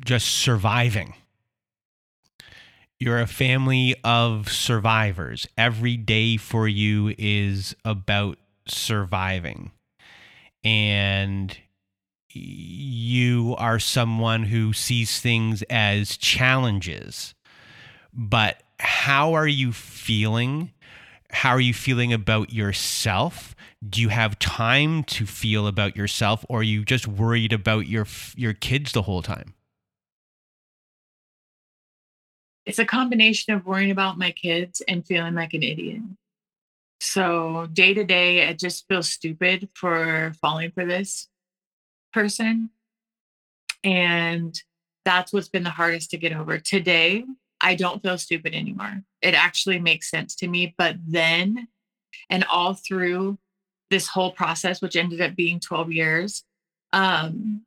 just surviving. You're a family of survivors. Every day for you is about surviving. And you are someone who sees things as challenges. But how are you feeling? How are you feeling about yourself? Do you have time to feel about yourself or are you just worried about your your kids the whole time? It's a combination of worrying about my kids and feeling like an idiot. So day to day, I just feel stupid for falling for this person. And that's what's been the hardest to get over. Today, I don't feel stupid anymore. It actually makes sense to me. But then, and all through this whole process, which ended up being 12 years, um,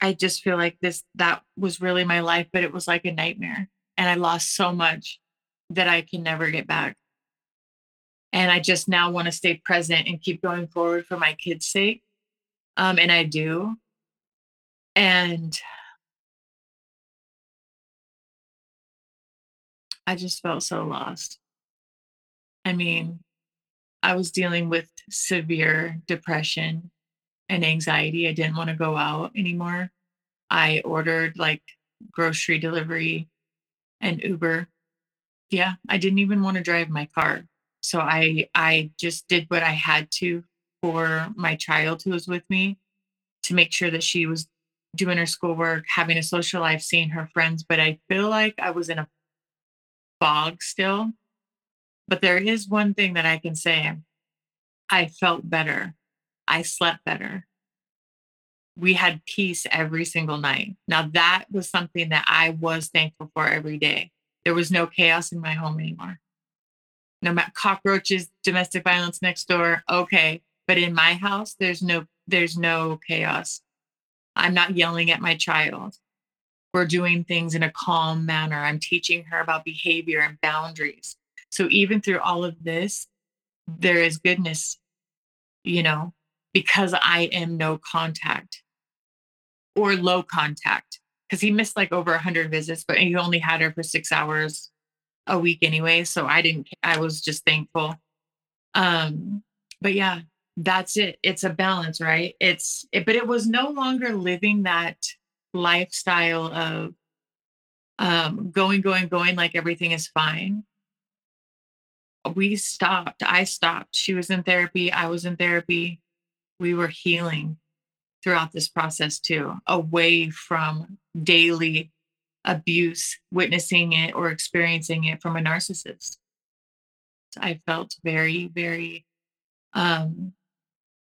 I just feel like this, that was really my life, but it was like a nightmare. And I lost so much that I can never get back. And I just now want to stay present and keep going forward for my kids' sake. Um, and I do. And I just felt so lost. I mean, I was dealing with severe depression and anxiety. I didn't want to go out anymore. I ordered like grocery delivery and Uber. Yeah, I didn't even want to drive my car. So I I just did what I had to for my child who was with me to make sure that she was doing her schoolwork, having a social life, seeing her friends. But I feel like I was in a fog still. But there is one thing that I can say I felt better. I slept better. We had peace every single night. Now, that was something that I was thankful for every day. There was no chaos in my home anymore no matter cockroaches, domestic violence next door, okay. But in my house, there's no there's no chaos. I'm not yelling at my child. we're doing things in a calm manner. I'm teaching her about behavior and boundaries. So even through all of this, there is goodness, you know, because I am no contact or low contact. Because he missed like over 100 visits, but he only had her for six hours a week anyway. So I didn't, I was just thankful. Um, but yeah, that's it. It's a balance, right? It's, it, but it was no longer living that lifestyle of um, going, going, going like everything is fine. We stopped. I stopped. She was in therapy. I was in therapy. We were healing throughout this process too, away from daily abuse, witnessing it or experiencing it from a narcissist. I felt very, very um,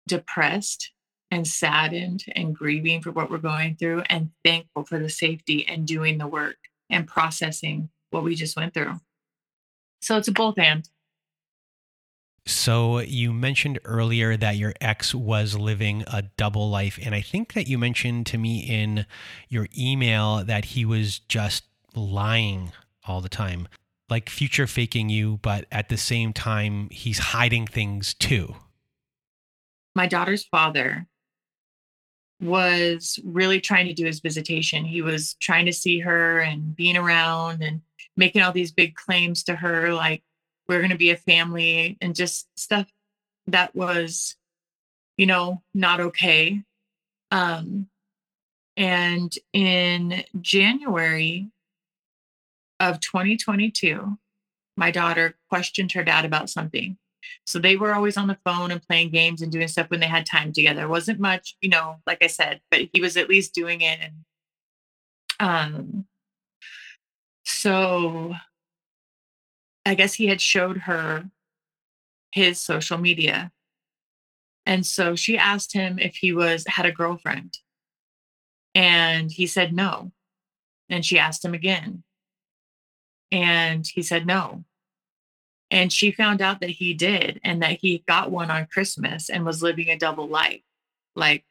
depressed and saddened and grieving for what we're going through and thankful for the safety and doing the work and processing what we just went through. So it's a both and. So you mentioned earlier that your ex was living a double life. And I think that you mentioned to me in your email that he was just lying all the time, like future faking you, but at the same time, he's hiding things too. My daughter's father was really trying to do his visitation. He was trying to see her and being around and making all these big claims to her, like, we're going to be a family and just stuff that was you know not okay. Um and in january of 2022 my daughter questioned her dad about something. So they were always on the phone and playing games and doing stuff when they had time together. It wasn't much you know like i said but he was at least doing it and um so I guess he had showed her his social media. And so she asked him if he was had a girlfriend. And he said no. And she asked him again. And he said no. And she found out that he did and that he got one on Christmas and was living a double life. Like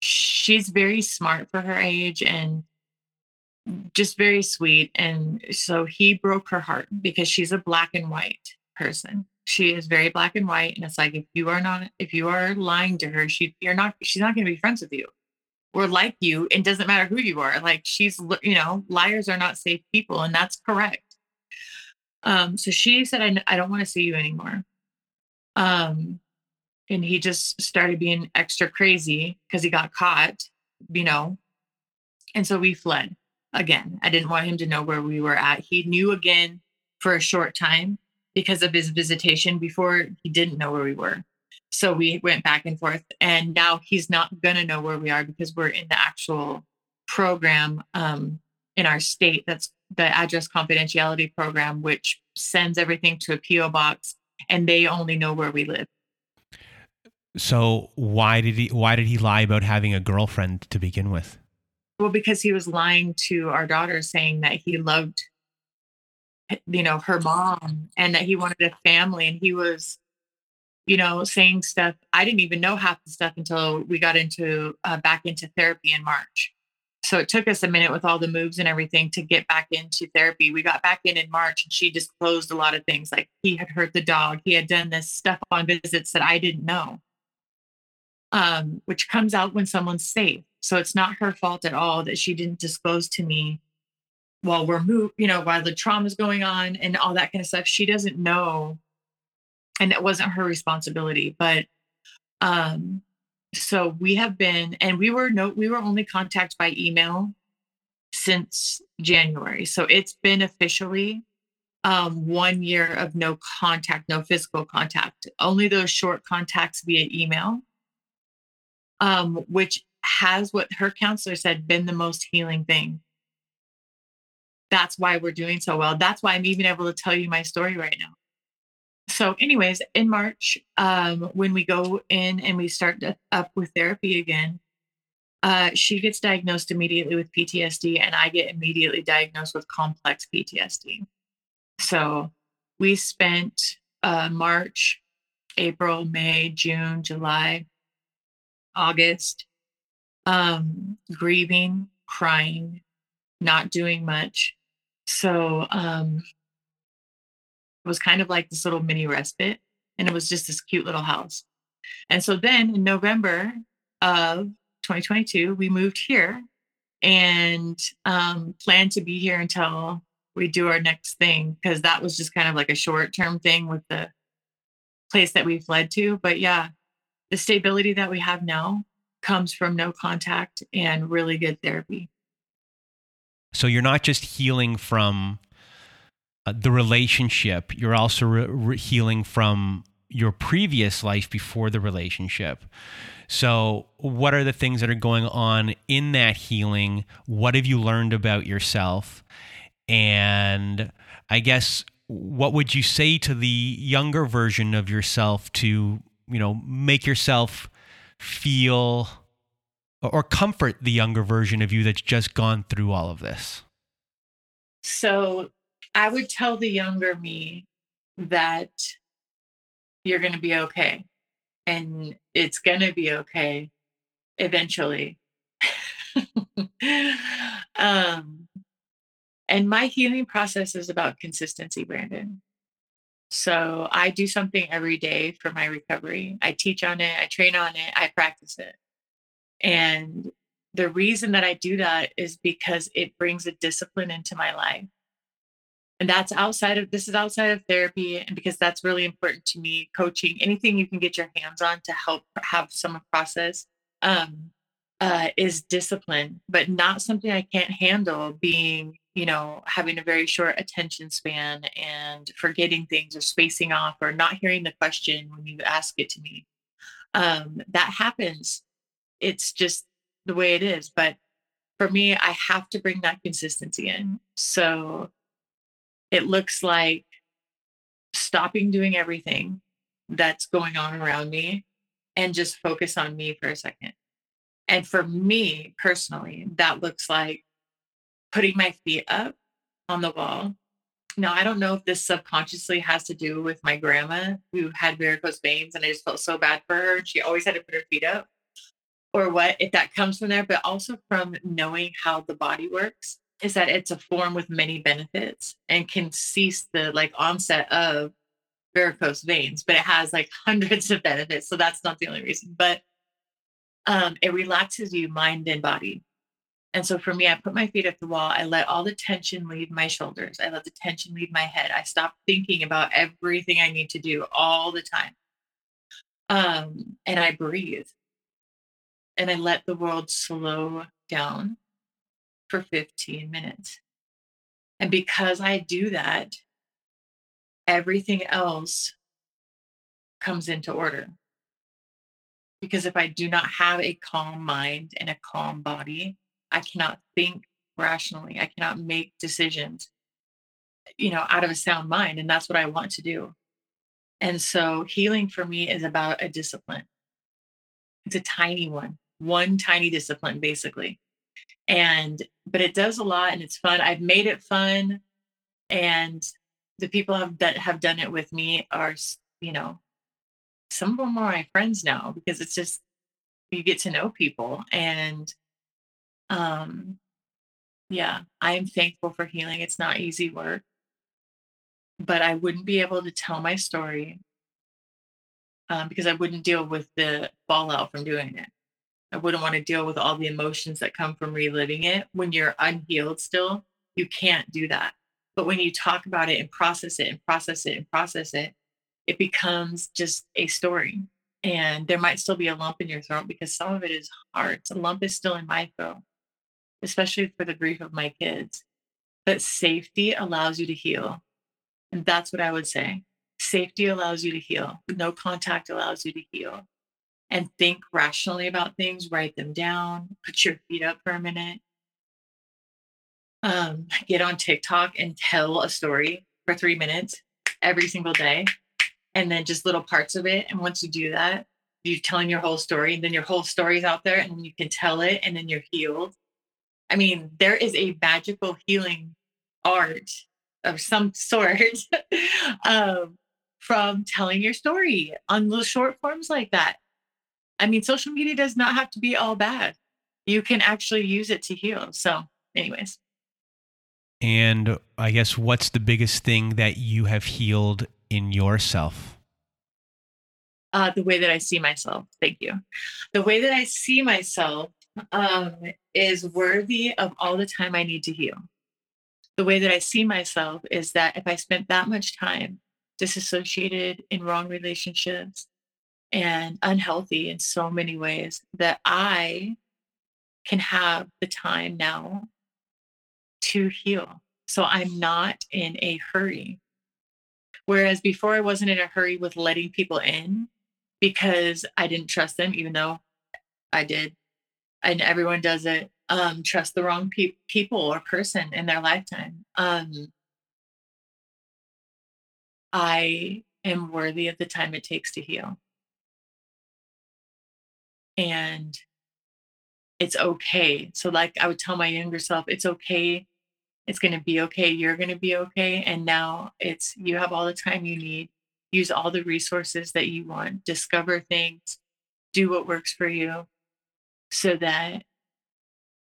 she's very smart for her age and just very sweet. And so he broke her heart because she's a black and white person. She is very black and white. And it's like, if you are not, if you are lying to her, she, you're not, she's not going to be friends with you or like you. It doesn't matter who you are. Like she's, you know, liars are not safe people. And that's correct. Um, so she said, I, I don't want to see you anymore. Um, and he just started being extra crazy because he got caught, you know. And so we fled again. I didn't want him to know where we were at. He knew again for a short time because of his visitation before he didn't know where we were. So we went back and forth. And now he's not going to know where we are because we're in the actual program um, in our state. That's the address confidentiality program, which sends everything to a PO box and they only know where we live. So why did he why did he lie about having a girlfriend to begin with? Well, because he was lying to our daughter, saying that he loved, you know, her mom and that he wanted a family. And he was, you know, saying stuff. I didn't even know half the stuff until we got into uh, back into therapy in March. So it took us a minute with all the moves and everything to get back into therapy. We got back in in March and she disclosed a lot of things like he had hurt the dog. He had done this stuff on visits that I didn't know, um, which comes out when someone's safe. So it's not her fault at all that she didn't disclose to me while we're moved, you know, while the trauma is going on and all that kind of stuff. She doesn't know. And it wasn't her responsibility. But um, so we have been, and we were no, we were only contacted by email since January. So it's been officially um, one year of no contact, no physical contact, only those short contacts via email, um, which has what her counselor said been the most healing thing. That's why we're doing so well. That's why I'm even able to tell you my story right now. So, anyways, in March, um, when we go in and we start up with therapy again, uh, she gets diagnosed immediately with PTSD, and I get immediately diagnosed with complex PTSD. So, we spent uh, March, April, May, June, July, August um, grieving, crying, not doing much. So um, it was kind of like this little mini respite, and it was just this cute little house. And so then in November of 2022, we moved here and um, plan to be here until we do our next thing because that was just kind of like a short term thing with the place that we fled to. But yeah, the stability that we have now comes from no contact and really good therapy. So you're not just healing from uh, the relationship, you're also re- re- healing from your previous life before the relationship. So, what are the things that are going on in that healing? What have you learned about yourself? And I guess what would you say to the younger version of yourself to, you know, make yourself feel or comfort the younger version of you that's just gone through all of this? So, I would tell the younger me that you're going to be okay and it's going to be okay eventually. [laughs] um, and my healing process is about consistency, Brandon. So I do something every day for my recovery. I teach on it, I train on it, I practice it. And the reason that I do that is because it brings a discipline into my life and that's outside of this is outside of therapy and because that's really important to me coaching anything you can get your hands on to help have some process um, uh, is discipline but not something i can't handle being you know having a very short attention span and forgetting things or spacing off or not hearing the question when you ask it to me. Um, that happens. It's just the way it is but for me i have to bring that consistency in. So it looks like stopping doing everything that's going on around me and just focus on me for a second. And for me personally, that looks like putting my feet up on the wall. Now, I don't know if this subconsciously has to do with my grandma who had varicose veins and I just felt so bad for her. She always had to put her feet up or what, if that comes from there, but also from knowing how the body works is that it's a form with many benefits and can cease the like onset of varicose veins, but it has like [laughs] hundreds of benefits. So that's not the only reason, but um, it relaxes you mind and body. And so for me, I put my feet at the wall. I let all the tension leave my shoulders. I let the tension leave my head. I stop thinking about everything I need to do all the time. Um, and I breathe. And I let the world slow down for 15 minutes. And because I do that, everything else comes into order. Because if I do not have a calm mind and a calm body, I cannot think rationally. I cannot make decisions, you know, out of a sound mind. And that's what I want to do. And so healing for me is about a discipline. It's a tiny one, one tiny discipline, basically and but it does a lot and it's fun i've made it fun and the people have, that have done it with me are you know some of them are my friends now because it's just you get to know people and um yeah i'm thankful for healing it's not easy work but i wouldn't be able to tell my story um, because i wouldn't deal with the fallout from doing it I wouldn't want to deal with all the emotions that come from reliving it. When you're unhealed still, you can't do that. But when you talk about it and process it and process it and process it, it becomes just a story. And there might still be a lump in your throat because some of it is hard. A lump is still in my throat, especially for the grief of my kids. But safety allows you to heal. And that's what I would say. Safety allows you to heal. No contact allows you to heal and think rationally about things, write them down, put your feet up for a minute. Um, get on TikTok and tell a story for three minutes every single day, and then just little parts of it. And once you do that, you're telling your whole story, and then your whole story is out there, and you can tell it, and then you're healed. I mean, there is a magical healing art of some [laughs] sort um, from telling your story on little short forms like that. I mean, social media does not have to be all bad. You can actually use it to heal. So, anyways. And I guess what's the biggest thing that you have healed in yourself? Uh, the way that I see myself. Thank you. The way that I see myself um, is worthy of all the time I need to heal. The way that I see myself is that if I spent that much time disassociated in wrong relationships and unhealthy in so many ways, that I can have the time now to heal. So I'm not in a hurry. Whereas before, I wasn't in a hurry with letting people in because I didn't trust them, even though I did. And everyone does it. Um, trust the wrong pe- people or person in their lifetime. Um, I am worthy of the time it takes to heal. And it's okay. So, like I would tell my younger self, it's okay. It's going to be okay. You're going to be okay. And now it's you have all the time you need. Use all the resources that you want. Discover things. Do what works for you so that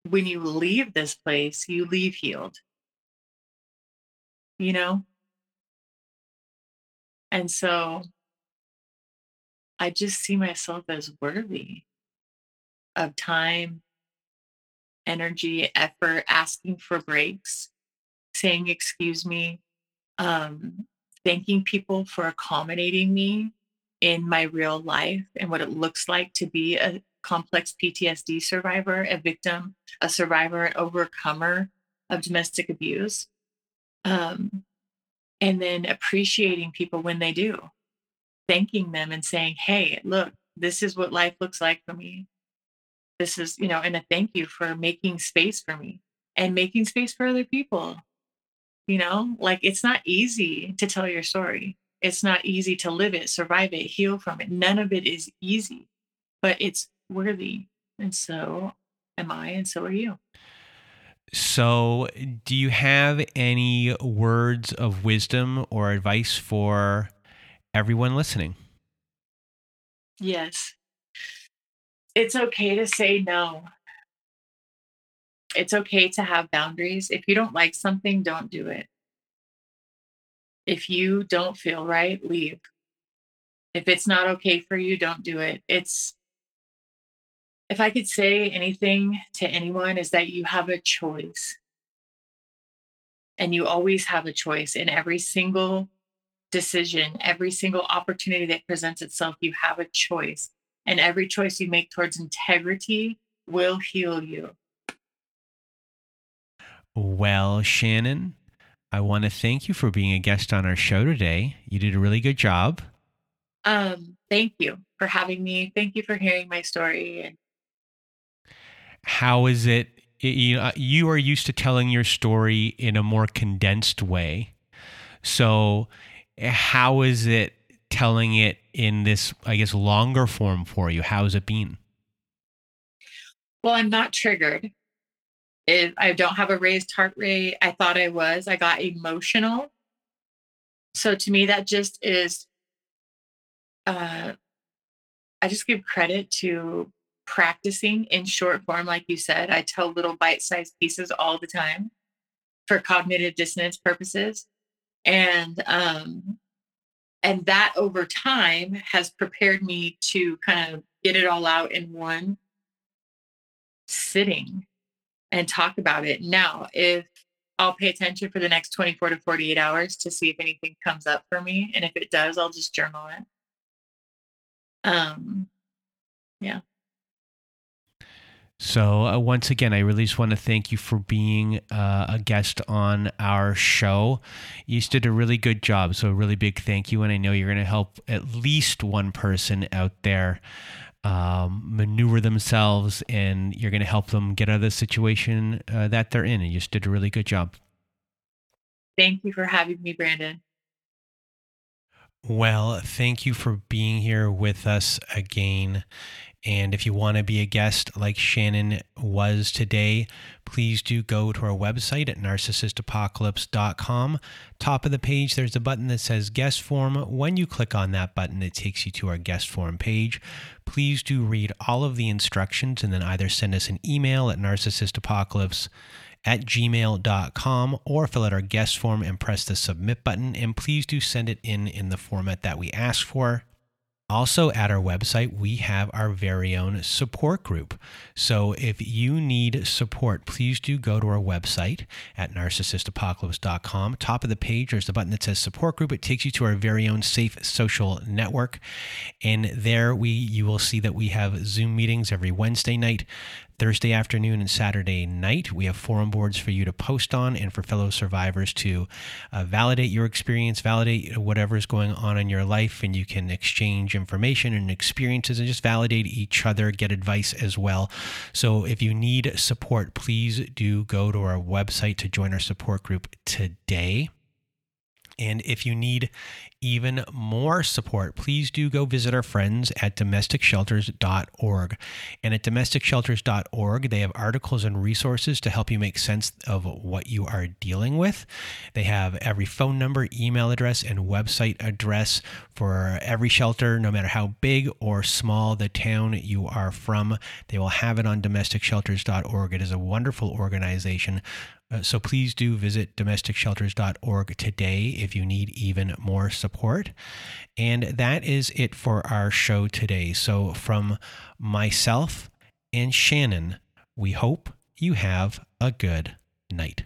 when you leave this place, you leave healed. You know? And so I just see myself as worthy of time, energy, effort, asking for breaks, saying, excuse me, um, thanking people for accommodating me in my real life and what it looks like to be a complex PTSD survivor, a victim, a survivor, an overcomer of domestic abuse. Um, and then appreciating people when they do, thanking them and saying, hey, look, this is what life looks like for me this is you know and a thank you for making space for me and making space for other people. You know like it's not easy to tell your story. It's not easy to live it survive it heal from it. None of it is easy but it's worthy and so am i and so are you. So do you have any words of wisdom or advice for everyone listening? Yes it's okay to say no. It's okay to have boundaries. If you don't like something, don't do it. If you don't feel right, leave. If it's not okay for you, don't do it. It's, if I could say anything to anyone, is that you have a choice. And you always have a choice in every single decision, every single opportunity that presents itself, you have a choice. And every choice you make towards integrity will heal you. Well, Shannon, I want to thank you for being a guest on our show today. You did a really good job. Um, thank you for having me. Thank you for hearing my story. And how is it? You know, you are used to telling your story in a more condensed way. So, how is it telling it in this, I guess, longer form for you? How's it been? Well, I'm not triggered. It, I don't have a raised heart rate. I thought I was. I got emotional. So to me, that just is, uh, I just give credit to practicing in short form. Like you said, I tell little bite sized pieces all the time for cognitive dissonance purposes. And um, and that over time has prepared me to kind of get it all out in one sitting and talk about it. Now if i'll pay attention for the next 24 to 48 hours to see if anything comes up for me and if it does i'll just journal it. Um yeah so, uh, once again, I really just want to thank you for being uh, a guest on our show. You just did a really good job. So, a really big thank you. And I know you're going to help at least one person out there um, maneuver themselves and you're going to help them get out of the situation uh, that they're in. And you just did a really good job. Thank you for having me, Brandon. Well, thank you for being here with us again. And if you want to be a guest like Shannon was today, please do go to our website at narcissistapocalypse.com. Top of the page, there's a button that says guest form. When you click on that button, it takes you to our guest form page. Please do read all of the instructions and then either send us an email at narcissistapocalypse at gmail.com or fill out our guest form and press the submit button. And please do send it in in the format that we ask for. Also, at our website, we have our very own support group. So, if you need support, please do go to our website at narcissistapocalypse.com. Top of the page, there's the button that says support group. It takes you to our very own safe social network. And there we you will see that we have Zoom meetings every Wednesday night. Thursday afternoon and Saturday night. We have forum boards for you to post on and for fellow survivors to uh, validate your experience, validate whatever is going on in your life, and you can exchange information and experiences and just validate each other, get advice as well. So if you need support, please do go to our website to join our support group today. And if you need even more support, please do go visit our friends at domesticshelters.org. And at domesticshelters.org, they have articles and resources to help you make sense of what you are dealing with. They have every phone number, email address, and website address for every shelter, no matter how big or small the town you are from. They will have it on domesticshelters.org. It is a wonderful organization uh, so please do visit domesticshelters.org today if you need even more support. And that is it for our show today. So, from myself and Shannon, we hope you have a good night.